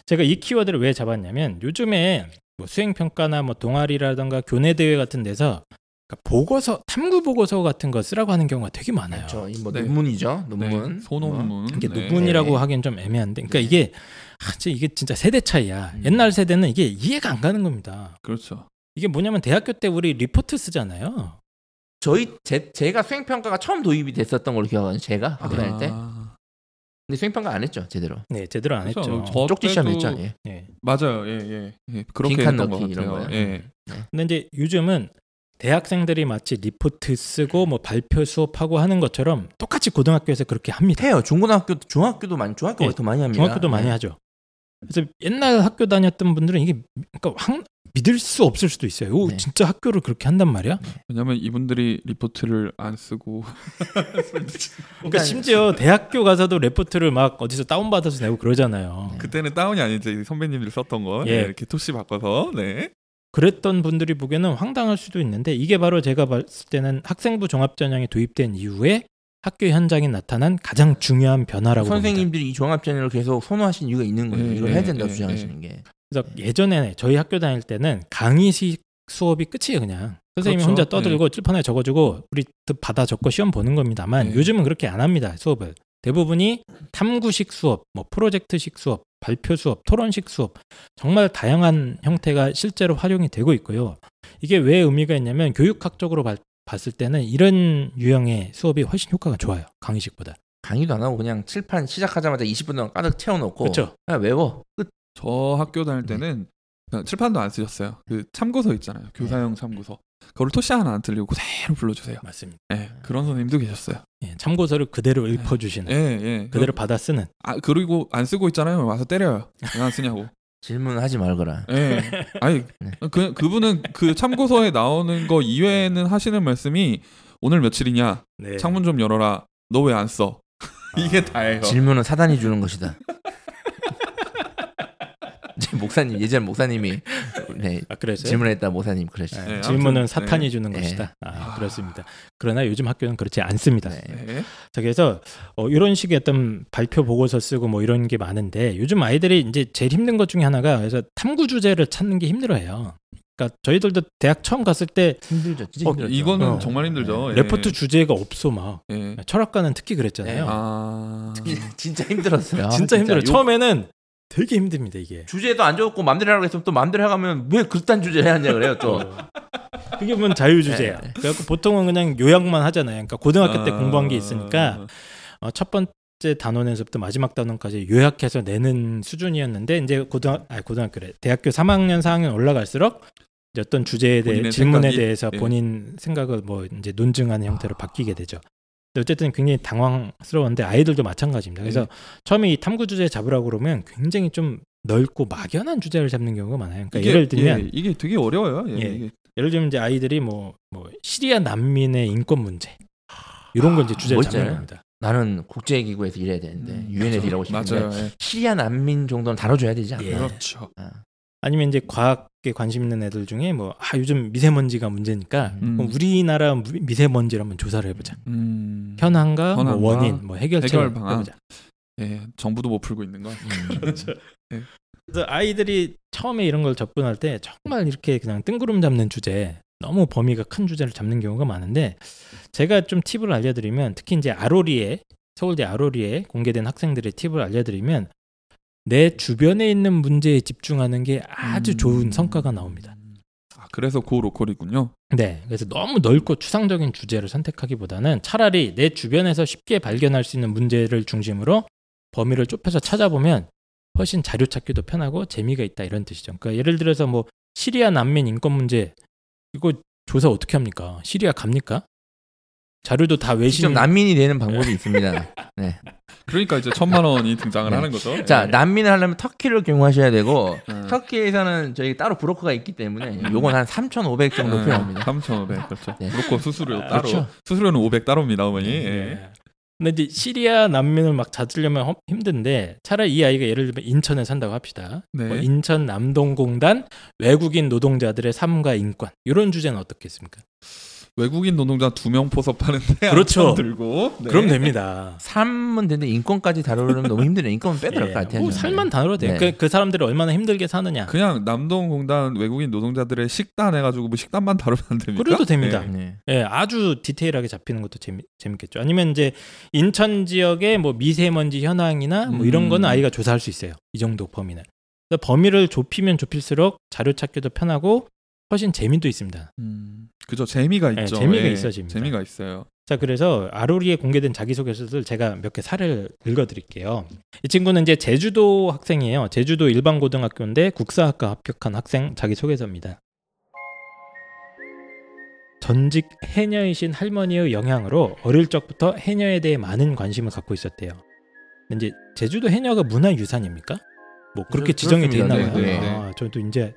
제가 이 키워드를 왜 잡았냐면 요즘에 뭐 수행 평가나 뭐 동아리라든가 교내 대회 같은 데서 그러니까 보고서 탐구 보고서 같은 거 쓰라고 하는 경우가 되게 많아요. 그렇죠. 이뭐 네. 논문이죠. 네, 논문. 소논문. 이게 네. 논문이라고 네. 하기엔 좀 애매한데, 그러니까 네. 이게 아, 진짜 이게 진짜 세대 차이야. 음. 옛날 세대는 이게 이해가 안 가는 겁니다. 그렇죠. 이게 뭐냐면 대학교 때 우리 리포트 쓰잖아요. 저희 제, 제가 수행 평가가 처음 도입이 됐었던 걸로 기억하거든요. 제가 학교 다닐 때. 아, 근데 수행 평가 안 했죠, 제대로. 네, 제대로 안 그렇죠. 했죠. 저 쪽지 시험 했죠. 예. 네. 맞아요. 예, 예. 예. 그렇게 했던 것 넣기 이런 같아요. 거요. 예. 근데 이제 요즘은 대학생들이 마치 리포트 쓰고 뭐 발표 수업하고 하는 것처럼 똑같이 고등학교에서 그렇게 합니다. 해요. 중고등학교, 중학교도 많이, 중학교가 예, 더 많이 합니다. 중학교도 많이 예. 하죠. 그래서 옛날 학교 다녔던 분들은 이게 그러니까 확 믿을 수 없을 수도 있어요. 오, 네. 진짜 학교를 그렇게 한단 말이야? 왜냐면 이분들이 리포트를 안 쓰고 그러니까 심지어 대학교 가서도 레포트를 막 어디서 다운 받아서 내고 그러잖아요. 네. 그때는 다운이 아니지 선배님들이 썼던 거 예. 예, 이렇게 토시 바꿔서 네. 그랬던 분들이 보기에는 황당할 수도 있는데 이게 바로 제가 봤을 때는 학생부 종합 전형이 도입된 이후에 학교 현장에 나타난 가장 중요한 변화라고 봅니다. 선생님들이 이 종합전형을 계속 선호하신 이유가 있는 거예요. 예, 이걸 예, 해야 된다고 예, 주장하시는 게. 그래서 예전에 저희 학교 다닐 때는 강의식 수업이 끝이에요 그냥 선생님이 그렇죠. 혼자 떠들고 칠판에 적어주고 우리 받아 적고 시험 보는 겁니다만 네. 요즘은 그렇게 안 합니다 수업을 대부분이 탐구식 수업, 뭐 프로젝트식 수업, 발표 수업, 토론식 수업 정말 다양한 형태가 실제로 활용이 되고 있고요. 이게 왜 의미가 있냐면 교육학적으로 발- 봤을 때는 이런 유형의 수업이 훨씬 효과가 좋아요 강의식보다. 강의도 안 하고 그냥 칠판 시작하자마자 20분 동안 가득 채워놓고 그렇죠. 그냥 외워. 끝. 저 학교 다닐 네. 때는 그냥 칠판도 안 쓰셨어요. 그 참고서 있잖아요. 교사용 참고서. 그거를 토시 하나 안 틀리고 그대로 불러주세요. 맞습니다. 예, 그런 선생님도 계셨어요. 예, 참고서를 그대로 읊어주시는 예, 예. 그대로 받아 쓰는. 아 그리고 안 쓰고 있잖아요. 와서 때려요. 왜 안 쓰냐고. 질문하지 말거라. 예. 아니 네. 그 그분은 그 참고서에 나오는 거 이외에는 하시는 말씀이 오늘 며칠이냐? 네. 창문 좀 열어라. 너 왜 안 써? 이게 다예요. 질문은 사단이 주는 것이다. 제 목사님 예전 목사님이 네, 아? 질문했다 목사님 그러시. 네, 네, 질문은 사탄이 네. 주는 네. 것이다. 아, 아. 그렇습니다. 그러나 요즘 학교는 그렇지 않습니다. 네. 네. 자, 그래서 어, 이런 식의 어떤 발표 보고서 쓰고 뭐 이런 게 많은데 요즘 아이들이 이제 제일 힘든 것 중에 하나가 그래서 탐구 주제를 찾는 게 힘들어해요. 그러니까 저희들도 대학 처음 갔을 때 힘들죠. 진짜 어. 이거는 어. 정말 힘들죠. 예. 레포트 주제가 없어 막 예. 철학과는 특히 그랬잖아요. 네. 아. 진짜 힘들었어요. 진짜 힘들어요. 요- 처음에는 되게 힘듭니다 이게. 주제도 안 좋고 맘대로 하라고 했으면 또 맘대로 해가면 왜 그딴 주제 해야 하냐 그래요 또. 그게 보면 자유 주제야. 네. 그래갖고 보통은 그냥 요약만 하잖아요. 그러니까 고등학교 때 아. 공부한 게 있으니까 어, 첫 번째 단원에서부터 마지막 단원까지 요약해서 내는 수준이었는데 이제 고등 아 고등학교래 대학교 3학년 4학년 올라갈수록 어떤 주제에 대해 질문에 생각이, 대해서 예. 본인 생각을 뭐 이제 논증하는 형태로 바뀌게 되죠. 어쨌든 굉장히 당황스러웠는데 아이들도 마찬가지입니다. 그래서 예. 처음에 이 탐구 주제 잡으라고 그러면 굉장히 좀 넓고 막연한 주제를 잡는 경우가 많아요. 그러니까 이게, 예를 들면 예, 이게 되게 어려워요. 예. 예. 예를 들면 이제 아이들이 뭐, 뭐 시리아 난민의 인권 문제 이런 걸 이제 주제를 뭐 잡는 있잖아요. 겁니다. 나는 국제기구에서 일해야 되는데 음, 유엔에서 일하고 싶은데 맞아요. 예. 시리아 난민 정도는 다뤄줘야 되지 않나? 예. 그렇죠. 아 니면 이제 과학 에 관심 있는 애들 중에 뭐 아 요즘 미세먼지가 문제니까 음. 우리나라 무- 미세먼지를 한번 조사를 해보자. 음. 현황과 뭐 현황과 원인, 뭐 해결책을 해결 방안. 해보자. 예, 정부도 못 풀고 있는 거. 음. 그렇죠. 예. 그래서 아이들이 처음에 이런 걸 접근할 때 정말 이렇게 그냥 뜬구름 잡는 주제, 너무 범위가 큰 주제를 잡는 경우가 많은데 제가 좀 팁을 알려드리면 특히 이제 아로리에 서울대 아로리에 공개된 학생들의 팁을 알려드리면 내 주변에 있는 문제에 집중하는 게 아주 음. 좋은 성과가 나옵니다. 아, 그래서 고 로컬이군요. 네, 그래서 너무 넓고 추상적인 주제를 선택하기보다는 차라리 내 주변에서 쉽게 발견할 수 있는 문제를 중심으로 범위를 좁혀서 찾아보면 훨씬 자료 찾기도 편하고 재미가 있다 이런 뜻이죠. 그러니까 예를 들어서 뭐 시리아 난민 인권 문제 이거 조사 어떻게 합니까? 시리아 갑니까? 자료도 다 직접 외신 난민이 되는 방법이 있습니다. 네. 그러니까 이제 천만 원이 등장을 네. 하는 거죠. 자 예. 난민을 하려면 터키를 경유하셔야 되고 음. 터키에서는 저희 따로 브로커가 있기 때문에 요건 한 3,500 정도 음, 필요합니다. 3,500 그렇죠. 네. 무조건 수수료 아, 따로. 그렇죠. 수수료는 500 따로입니다, 어머니. 예. 네. 근데 이제 시리아 난민을 막 찾으려면 험- 힘든데 차라리 이 아이가 예를 들면 인천에 산다고 합시다. 네. 뭐 인천 남동공단 외국인 노동자들의 삶과 인권 이런 주제는 어떻겠습니까? 외국인 노동자 두 명 포섭하는데 그렇죠. 들고 네. 그럼 됩니다. 삶은 되는데 인권까지 다루려면 너무 힘드네. 인권 빼도 될것 같아요. 뭐. 살만 다뤄도 돼. 네. 그, 그 사람들이 얼마나 힘들게 사느냐. 그냥 남동공단 외국인 노동자들의 식단 해가지고 뭐 식단만 다루면 안 됩니까? 그래도 됩니다. 네. 네. 예, 아주 디테일하게 잡히는 것도 재미, 재밌겠죠. 아니면 이제 인천 지역의 뭐 미세먼지 현황이나 뭐 이런 음. 거는 아이가 조사할 수 있어요. 이 정도 범위는. 범위를 좁히면 좁힐수록 자료 찾기도 편하고 훨씬 재미도 있습니다. 음, 그죠. 재미가 네, 있죠. 재미가 예, 있어집니다. 재미가 있어요. 자, 그래서 아로리에 공개된 자기소개서들 제가 몇 개 사례를 읽어드릴게요. 이 친구는 이제 제주도 학생이에요. 제주도 일반고등학교인데 국사학과 합격한 학생 자기소개서입니다. 전직 해녀이신 할머니의 영향으로 어릴 적부터 해녀에 대해 많은 관심을 갖고 있었대요. 근데 이제 제주도 해녀가 문화유산입니까? 뭐 그렇게 그렇- 지정이 돼 있나. 봐요. 네, 네, 아, 저도 이제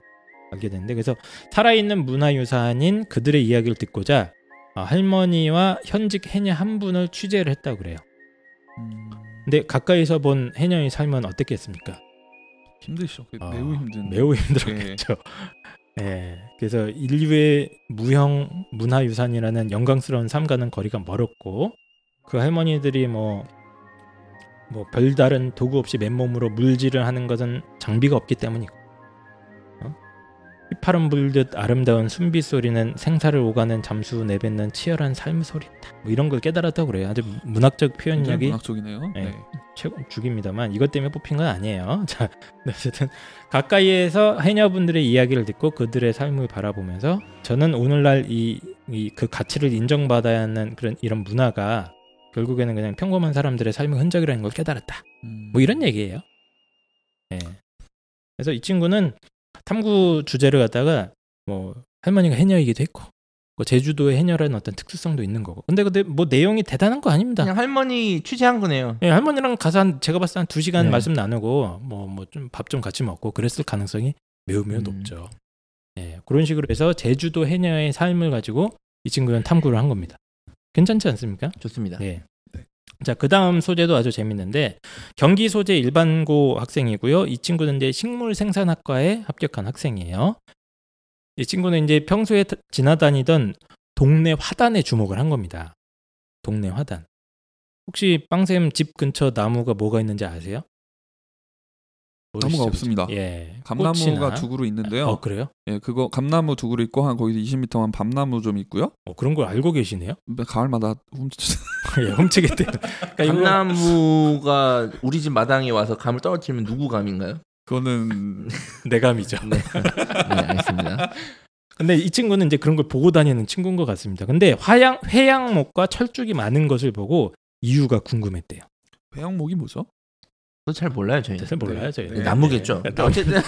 알게 됐는데 그래서 살아있는 문화유산인 그들의 이야기를 듣고자 아, 할머니와 현직 해녀 한 분을 취재를 했다고 그래요. 음, 근데 가까이서 본 해녀의 삶은 어땠겠습니까? 힘드시죠. 아, 매우 힘든. 매우 힘들었겠죠. 예. 그래서 인류의 무형 문화유산이라는 영광스러운 삶과는 거리가 멀었고 그 할머니들이 뭐뭐 별다른 도구 없이 맨몸으로 물질을 하는 것은 장비가 없기 때문이고 어? 휘파람 불듯 아름다운 순비 소리는 생사를 오가는 잠수 내뱉는 치열한 삶 소리다. 뭐 이런 걸 깨달았다고 그래요. 아주 문학적 표현력이 문학적이네요. 네. 네. 최고 죽입니다만 이것 때문에 뽑힌 건 아니에요. 자, 네, 어쨌든 가까이에서 해녀분들의 이야기를 듣고 그들의 삶을 바라보면서 저는 오늘날 이 그 가치를 인정받아야 하는 그런 이런 문화가 결국에는 그냥 평범한 사람들의 삶의 흔적이라는 걸 깨달았다. 음. 뭐 이런 얘기예요. 예. 그래서 이 친구는 탐구 주제를 갖다가 뭐 할머니가 해녀이기도 했고 뭐 제주도의 해녀라는 어떤 특수성도 있는 거고. 근데 근데 뭐 내용이 대단한 거 아닙니다. 그냥 할머니 취재한 거네요. 예, 할머니랑 가서 한 제가 봤을 때 한 두 시간 네. 말씀 나누고 뭐 뭐 좀 밥 좀 같이 먹고 그랬을 가능성이 매우 매우 음. 높죠. 예, 그런 식으로 해서 제주도 해녀의 삶을 가지고 이 친구는 탐구를 한 겁니다. 괜찮지 않습니까? 좋습니다. 예. 네. 자, 그 다음 소재도 아주 재밌는데 경기 소재 일반고 학생이고요. 이 친구는 이제 식물 생산학과에 합격한 학생이에요. 이 친구는 이제 평소에 타- 지나다니던 동네 화단에 주목을 한 겁니다. 동네 화단. 혹시 빵쌤 집 근처 나무가 뭐가 있는지 아세요? 나무가 모르시죠? 없습니다. 예. 감나무가 꽃이나- 두 그루 있는데요. 어 그래요? 예, 그거 감나무 두 그루 있고 한 거기서 20m만 밤나무 좀 있고요. 어, 그런 걸 알고 계시네요? 가을마다 훔치. 예, 훔치겠대요. 그러니까 감나무가 우리 집 마당에 와서 감을 떨어뜨리면 누구 감인가요? 그거는 내 감이죠. 네, 네 알겠습니다. 근데 이 친구는 이제 그런 걸 보고 다니는 친구인 것 같습니다. 근데 화양 회양목과 철쭉이 많은 것을 보고 이유가 궁금했대요. 회양목이 뭐죠? 그거 잘 몰라요 저희는. 잘 몰라요 저희. 네. 나무겠죠. 네. 어쨌든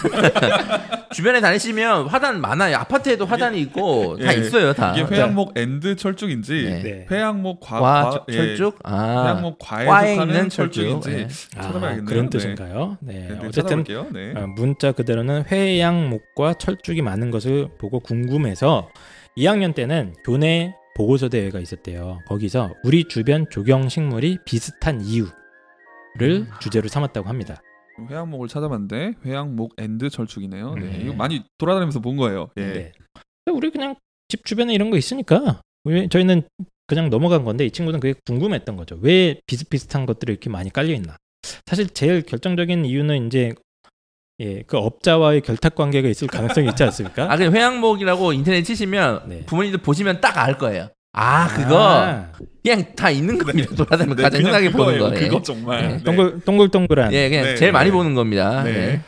주변에 다니시면 화단 많아요. 아파트에도 화단이 있고 다 예. 있어요 다. 이게 회양목 and 철쭉인지 네. 네. 회양목 과, 과, 예, 철쭉. 아, 회양목 과에 과에 속하는 있는 철쭉. 철쭉인지 예. 아, 찾아봐야겠네요. 그런 네. 뜻인가요? 네. 네, 네, 어쨌든. 네. 어, 문자 그대로는 회양목과 철쭉이 많은 것을 보고 궁금해서 2학년 때는 교내 보고서 대회가 있었대요. 거기서 우리 주변 조경 식물이 비슷한 이유 를 음. 주제로 삼았다고 합니다. 회양목을 찾아봤는데 회양목 and 철쭉이네요. 네. 네. 이거 많이 돌아다니면서 본 거예요. 예. 네. 우리 그냥 집 주변에 이런 거 있으니까 왜 저희는 그냥 넘어간 건데 이 친구는 그게 궁금했던 거죠. 왜 비슷비슷한 것들이 이렇게 많이 깔려 있나? 사실 제일 결정적인 이유는 이제 예, 그 업자와의 결탁 관계가 있을 가능성이 있지 않습니까? 아, 그 회양목이라고 인터넷 치시면 네. 부모님들 보시면 딱 알 거예요. 아, 그거 아, 그냥 다 있는 겁니다. 돌아다니면 네, 가장 그냥 흔하게 보는 그거예요. 거예요. 그거 정말. 네. 네. 동글 동글동글한. 예, 그냥 네, 제일 많이 네. 보는 겁니다. 네. 네.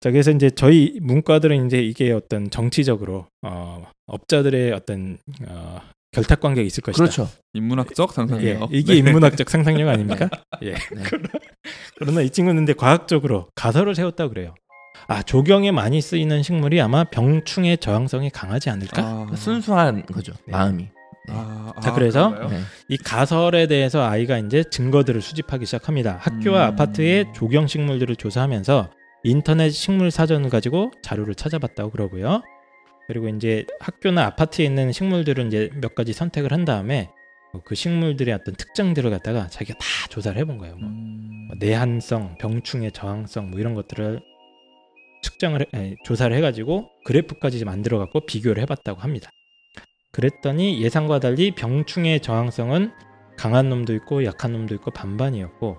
자 그래서 이제 저희 문과들은 이제 이게 어떤 정치적으로 어, 업자들의 어떤 어, 결탁 관계가 있을 것이다. 그렇죠. 인문학적 예, 상상이에요. 이게 네. 인문학적 상상력 아닙니까? 예. 네. 그러나 이 친구는 근데 과학적으로 가설을 세웠다 그래요. 아 조경에 많이 쓰이는 식물이 아마 병충해 저항성이 강하지 않을까? 아, 순수한 거죠. 네. 마음이. 아, 자, 아, 그래서 그런가요? 네. 이 가설에 대해서 아이가 이제 증거들을 수집하기 시작합니다. 학교와 음. 아파트의 조경 식물들을 조사하면서 인터넷 식물 사전을 가지고 자료를 찾아봤다고 그러고요. 그리고 이제 학교나 아파트에 있는 식물들은 이제 몇 가지 선택을 한 다음에 그 식물들의 어떤 특징들을 갖다가 자기가 다 조사를 해본 거예요. 뭐 음. 내한성, 병충해 저항성 뭐 이런 것들을 측정을 해, 아니, 조사를 해가지고 그래프까지 만들어 갖고 비교를 해봤다고 합니다. 그랬더니 예상과 달리 병충해 저항성은 강한 놈도 있고 약한 놈도 있고 반반이었고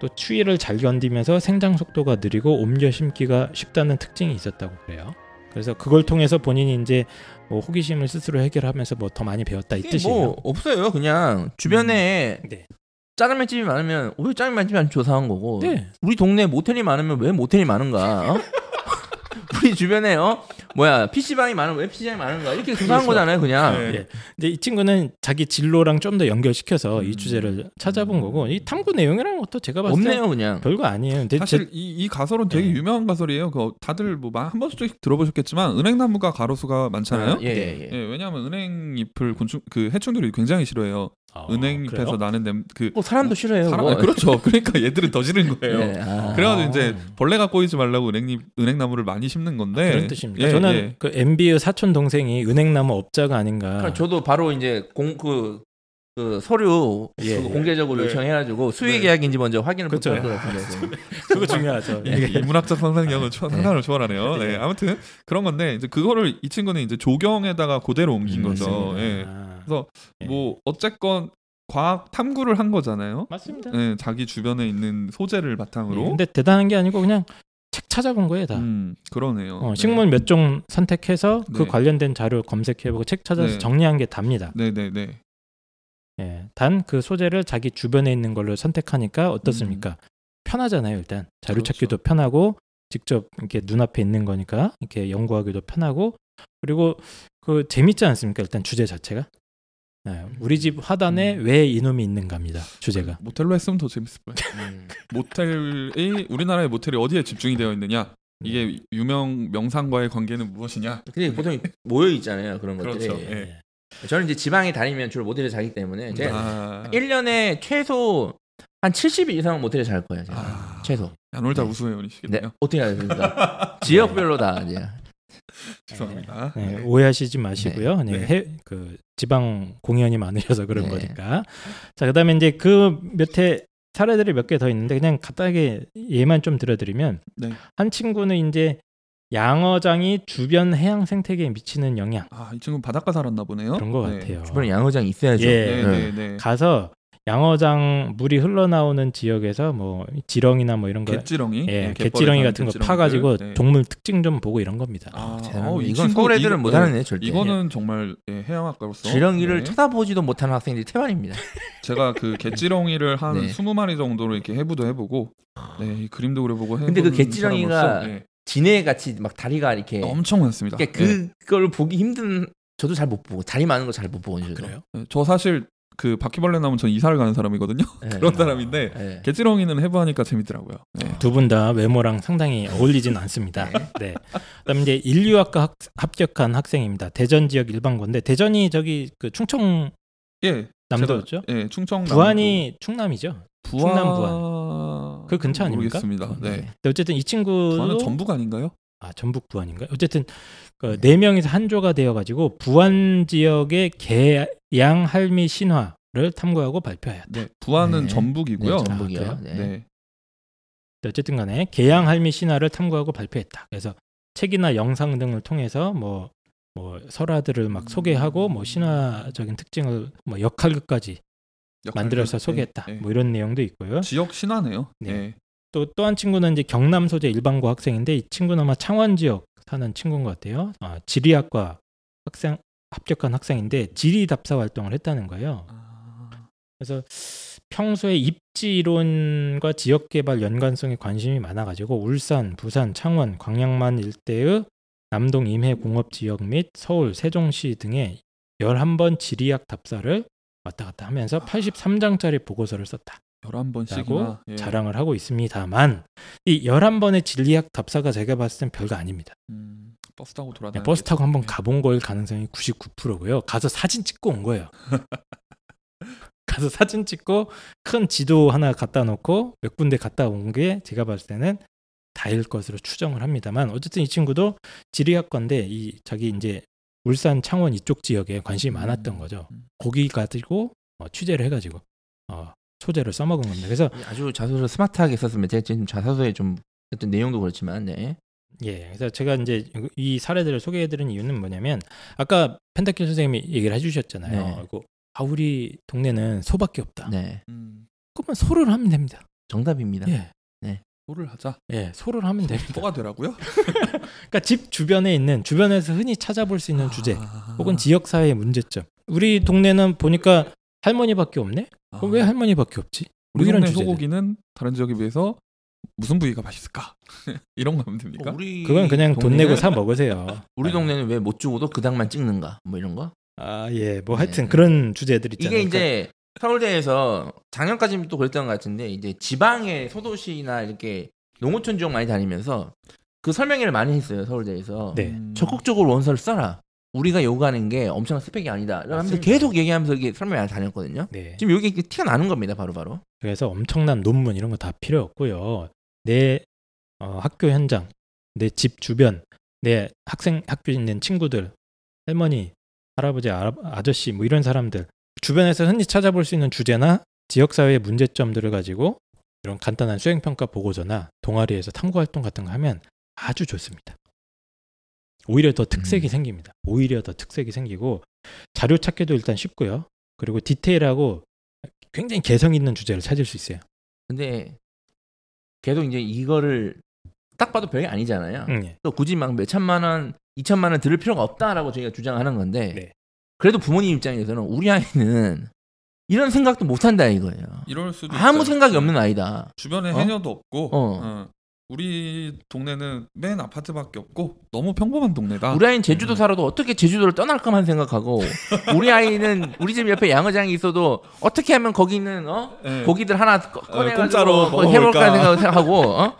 또 추위를 잘 견디면서 생장 속도가 느리고 옮겨 심기가 쉽다는 특징이 있었다고 그래요. 그래서 그걸 통해서 본인이 이제 뭐 호기심을 스스로 해결하면서 뭐 더 많이 배웠다 이 이게 뜻이에요. 뭐 없어요. 그냥 주변에 네. 짜장면집이 많으면 왜 짜장면집이 안 조사한 거고 네. 우리 동네 모텔이 많으면 왜 모텔이 많은가? 어? 우리 주변에 어 뭐야 PC방이 많으면 왜 PC방이 많은가? 이렇게 조사한 그렇죠. 거잖아요, 그냥. 네. 예. 근데 이 친구는 자기 진로랑 좀 더 연결시켜서 이 음. 주제를 찾아본 거고 이 탐구 내용이라는 것도 제가 봤을 때 없네요, 그냥. 별거 아니에요. 사실 이, 이 가설은 되게 네. 유명한 가설이에요. 그 다들 뭐 한 번씩 들어보셨겠지만 은행나무가 가로수가 많잖아요. 예, 예, 예, 예. 왜냐하면 은행 잎을 곤충 그 해충들이 굉장히 싫어해요. 어, 은행잎에서 그래요? 나는 냄그 뭐 사람도 싫어해요. 사람. 아, 그렇죠. 그러니까 얘들은 더 싫은 거예요. 예, 아. 그래가지고 아. 이제 벌레가 꼬이지 말라고 은행잎 은행나무를 많이 심는 건데 그런 뜻입니까? 예, 저는 예. 그 MB의 사촌 동생이 은행나무 업자가 아닌가. 그러니까 저도 바로 이제 공그 그 서류 예, 그거 예. 공개적으로 네. 요청해가지고 수의 네. 계약인지 먼저 확인을 그렇죠. 못할 것 같은데. 그거 중요하죠. 예, 인문학적 상상력은 초, 상상을 초월하네요. 네. 네, 아무튼 그런 건데 이제 그거를 이 친구는 이제 조경에다가 그대로 옮긴 음, 거죠. 맞습니다. 예. 아, 그래서 예. 뭐 어쨌건 과학 탐구를 한 거잖아요. 맞습니다. 예, 자기 주변에 있는 소재를 바탕으로. 예, 근데 대단한 게 아니고 그냥 책 찾아본 거예요 다. 음, 그러네요. 어, 네. 식물 몇종 선택해서 그 네. 관련된 자료 검색해보고 책 찾아서 네. 정리한 게 답니다. 네, 네, 네. 예, 단 그 소재를 자기 주변에 있는 걸로 선택하니까 어떻습니까? 편하잖아요. 일단 자료 음. 그렇죠. 찾기도 편하고 직접 이렇게 눈앞에 있는 거니까 이렇게 연구하기도 편하고 그리고 그 재밌지 않습니까? 일단 주제 자체가 예, 우리 집 화단에 음. 왜 이놈이 있는가입니다. 주제가 모텔로 했으면 더 재밌을 거예요. 음. 모텔이 우리나라의 모텔이 어디에 집중이 되어 있느냐? 이게 유명 명상과의 관계는 무엇이냐? 근데 보통 모여 있잖아요 그런 것들이. 그렇죠. 예. 예. 저는 이제 지방에 다니면 주로 모텔에 자기 때문에 제가 아, 1년에 최소 한 70일 이상은 모텔에 잘 거예요. 제가. 아, 최소. 안 놀다 네. 우수회원이시겠네요. 네. 어떻게 해야 됩니까? 지역별로 다 이제. 죄송합니다. 네, 네. 오해하시지 마시고요. 네. 네. 해- 그 지방 공연이 많으셔서 그런 네. 거니까. 자, 그다음에 이제 그 몇해 사례들이 몇 개 더 있는데 그냥 간단하게 예만 좀 들어드리면 네. 한 친구는 이제 양어장이 주변 해양 생태계에 미치는 영향 아, 이 친구 바닷가 살았나 보네요. 그런 것 네. 같아요. 주변에 양어장이 있어야죠. 예. 네, 네, 네. 가서 양어장 물이 흘러나오는 지역에서 뭐 지렁이나 뭐 이런 거 갯지렁이, 예, 네, 갯지렁이 같은 거 갯지렁이들. 파가지고 네. 동물 특징 좀 보고 이런 겁니다. 아, 대단하네. 어, 이 이건 친구 서울 애들은 이거- 못하는 애 절대. 이거는 정말 예, 해양학과로서 지렁이를 네. 쳐다보지도 못하는 학생들이 태반입니다. 제가 그 갯지렁이를 한 네. 20마리 정도로 이렇게 해부도 해보고 네, 이 그림도 그려보고 근데 그 갯지렁이가 사람으로서, 예, 지네 같이 막 다리가 이렇게 엄청 많습니다. 그러니까 예. 그걸 보기 힘든 저도 잘 못 보고 다리 많은 거 잘 못 보고 저도. 그래요? 예, 저 사실 그 바퀴벌레 나오면 전 이사를 가는 사람이거든요. 예. 그런 사람인데 예. 갯지렁이는 해부하니까 재밌더라고요. 예. 두분 다 외모랑 상당히 어울리진 않습니다. 네. 그다음 이제 인류학과 학- 합격한 학생입니다. 대전 지역 일반고인데 대전이 저기 그 충청 예, 남도였죠? 예, 충청 부안이 충남이죠. 부안 충남 부안. 그 근처 아닙니까? 모르겠습니다. 네. 근데 어쨌든 이 친구도 부안은 전북 아닌가요? 아 전북 부안인가요? 어쨌든 그네 명이서 한조가 되어가지고 부안 지역의 개양 할미 신화를 탐구하고 발표하였다. 네, 부안은 네. 전북이고요. 네, 전북이요. 아, 네. 네. 어쨌든 간에 개양 할미 신화를 탐구하고 발표했다. 그래서 책이나 영상 등을 통해서 뭐, 뭐 설화들을 막 소개하고 뭐 신화적인 특징을 뭐 역할극까지 만들어서. 소개했다. 네, 네. 뭐 이런 내용도 있고요. 지역 신화네요. 네. 네. 또또 한 친구는 이제 경남 소재 일반고 학생인데 이 친구는 아마 창원 지역 사는 친구인 것 같아요. 아, 지리학과 학생 합격한 학생인데 지리 답사 활동을 했다는 거예요. 아, 그래서 평소에 입지 이론과 지역 개발 연관성에 관심이 많아가지고 울산, 부산, 창원, 광양만 일대의 남동 임해 공업 지역 및 서울, 세종시 등의 11번 지리학 답사를 왔다 갔다 하면서 83장짜리 보고서를 썼다. 11번씩이나 라고 자랑을 하고 있습니다만 이 11번의 진리학 답사가 제가 봤을 땐 별거 아닙니다. 음, 버스 타고 그냥 돌아다니는 버스 타고 한번 네. 가본 거일 가능성이 99%고요. 가서 사진 찍고 온 거예요. 가서 사진 찍고 큰 지도 하나 갖다 놓고 몇 군데 갔다 온 게 제가 봤을 때는 다일 것으로 추정을 합니다만 어쨌든 이 친구도 지리학과인데 이 자기 이제 울산 창원 이쪽 지역에 관심이 많았던 음, 거죠. 음. 거기 가지고 어, 취재를 해가지고 어, 소재를 써먹은 겁니다. 그래서 아주 자소서 스마트하게 썼으면 제가 지금 자소서에 좀 어떤 내용도 그렇지만 네. 예, 그래서 제가 이제 이 사례들을 소개해드린 이유는 뭐냐면 아까 펜타킬 선생님이 얘기를 해주셨잖아요. 네. 아 우리 동네는 소밖에 없다. 네. 음, 그러면 소를 하면 됩니다. 정답입니다. 예, 소를 하자. 예, 소를 하면 됩니다. 소가 되라고요? 그러니까 집 주변에 있는 주변에서 흔히 찾아볼 수 있는 주제 아. 혹은 지역 사회의 문제점. 우리 동네는 보니까 할머니밖에 없네. 아. 그럼 왜 할머니밖에 없지? 뭐 우리 이런 동네. 소고기는 다른 지역에 비해서 무슨 부위가 맛있을까? 이런 거 하면 됩니까? 어, 그건 그냥 돈 동네는- 내고 사 먹으세요. 우리 동네는 왜 못 주고도 그 당만 찍는가? 뭐 이런 거? 아, 예. 뭐 네. 하여튼 그런 주제들 있잖아요. 이게 이제 서울대에서 작년까지는 또 그랬던 것 같은데 이제 지방의 소도시나 이렇게 농어촌 지역 많이 다니면서 그 설명회를 많이 했어요 서울대에서 네. 음. 적극적으로 원서를 써라 우리가 요구하는 게 엄청난 스펙이 아니다 하면서. 계속 얘기하면서 이게 많이 다녔거든요 네. 지금 여기 티가 나는 겁니다 바로 바로 그래서 엄청난 논문 이런 거 다 필요 없고요. 내 어, 학교 현장, 내 집 주변, 내 학생 학교에 있는 친구들, 할머니, 할아버지, 아, 아저씨 뭐 이런 사람들 주변에서 흔히 찾아볼 수 있는 주제나 지역 사회의 문제점들을 가지고 이런 간단한 수행 평가 보고서나 동아리에서 탐구 활동 같은 거 하면 아주 좋습니다. 오히려 더 특색이 음. 생깁니다. 오히려 더 특색이 생기고 자료 찾기도 일단 쉽고요. 그리고 디테일하고 굉장히 개성 있는 주제를 찾을 수 있어요. 근데 계속 이제 이거를 딱 봐도 별게 아니잖아요 음, 예. 또 굳이 막 몇 천만 원, 이천만 원 들을 필요가 없다라고 저희가 주장하는 건데 네. 그래도 부모님 입장에서는 우리 아이는 이런 생각도 못 한다 이거예요. 이럴 수도 아무 있어요. 생각이 없는 아이다. 주변에 어? 해녀도 없고 어. 어. 우리 동네는 맨 아파트밖에 없고 너무 평범한 동네다. 우리 아이는 제주도 음. 살아도 어떻게 제주도를 떠날까만 생각하고 우리 아이는 우리 집 옆에 양어장이 있어도 어떻게 하면 거기는 어 예. 고기들 하나 꺼- 꺼내가지고 공짜로 뭐 먹어볼까. 해볼까 생각- 생각하고 어?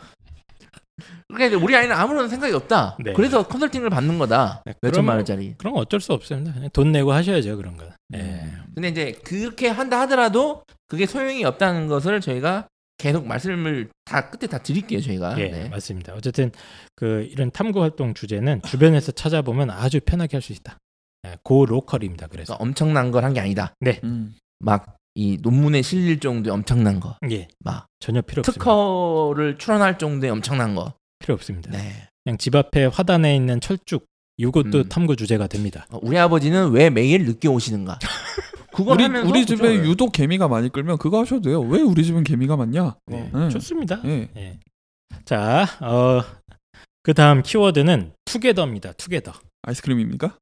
그러니까 우리 아이는 아무런 생각이 없다. 네. 그래서 컨설팅을 받는 거다. 네, 몇천만 그러면- 원짜리. 그런 거 어쩔 수 없습니다. 그냥 돈 내고 하셔야죠 그런 거. 예. 네. 근데 이제 그렇게 한다 하더라도 그게 소용이 없다는 것을 저희가 계속 말씀을 다 끝에 다 드릴게요 저희가. 예, 네. 맞습니다. 어쨌든 그 이런 탐구 활동 주제는 주변에서 찾아보면 아주 편하게 할 수 있다. 예, 고 로컬입니다. 그래서 그래서 엄청난 걸 한 게 아니다. 음. 막이 논문에 실릴 정도의 엄청난 거, 예, 막 전혀 필요 없습니다. 특허를 출원할 정도의 엄청난 거. 필요 없습니다. 네. 그냥 집 앞에 화단에 있는 철쭉 이것도 음. 탐구 주제가 됩니다. 어, 우리 아버지는 왜 매일 늦게 오시는가? 그걸 우리 하면서 우리 집에 그죠? 유독 개미가 많이 끌면 그거 하셔도 돼요. 왜 우리 집은 개미가 많냐? 네, 네. 좋습니다. 예. 예. 자, 어, 그 다음 키워드는 투게더입니다. 투게더. 아이스크림입니까?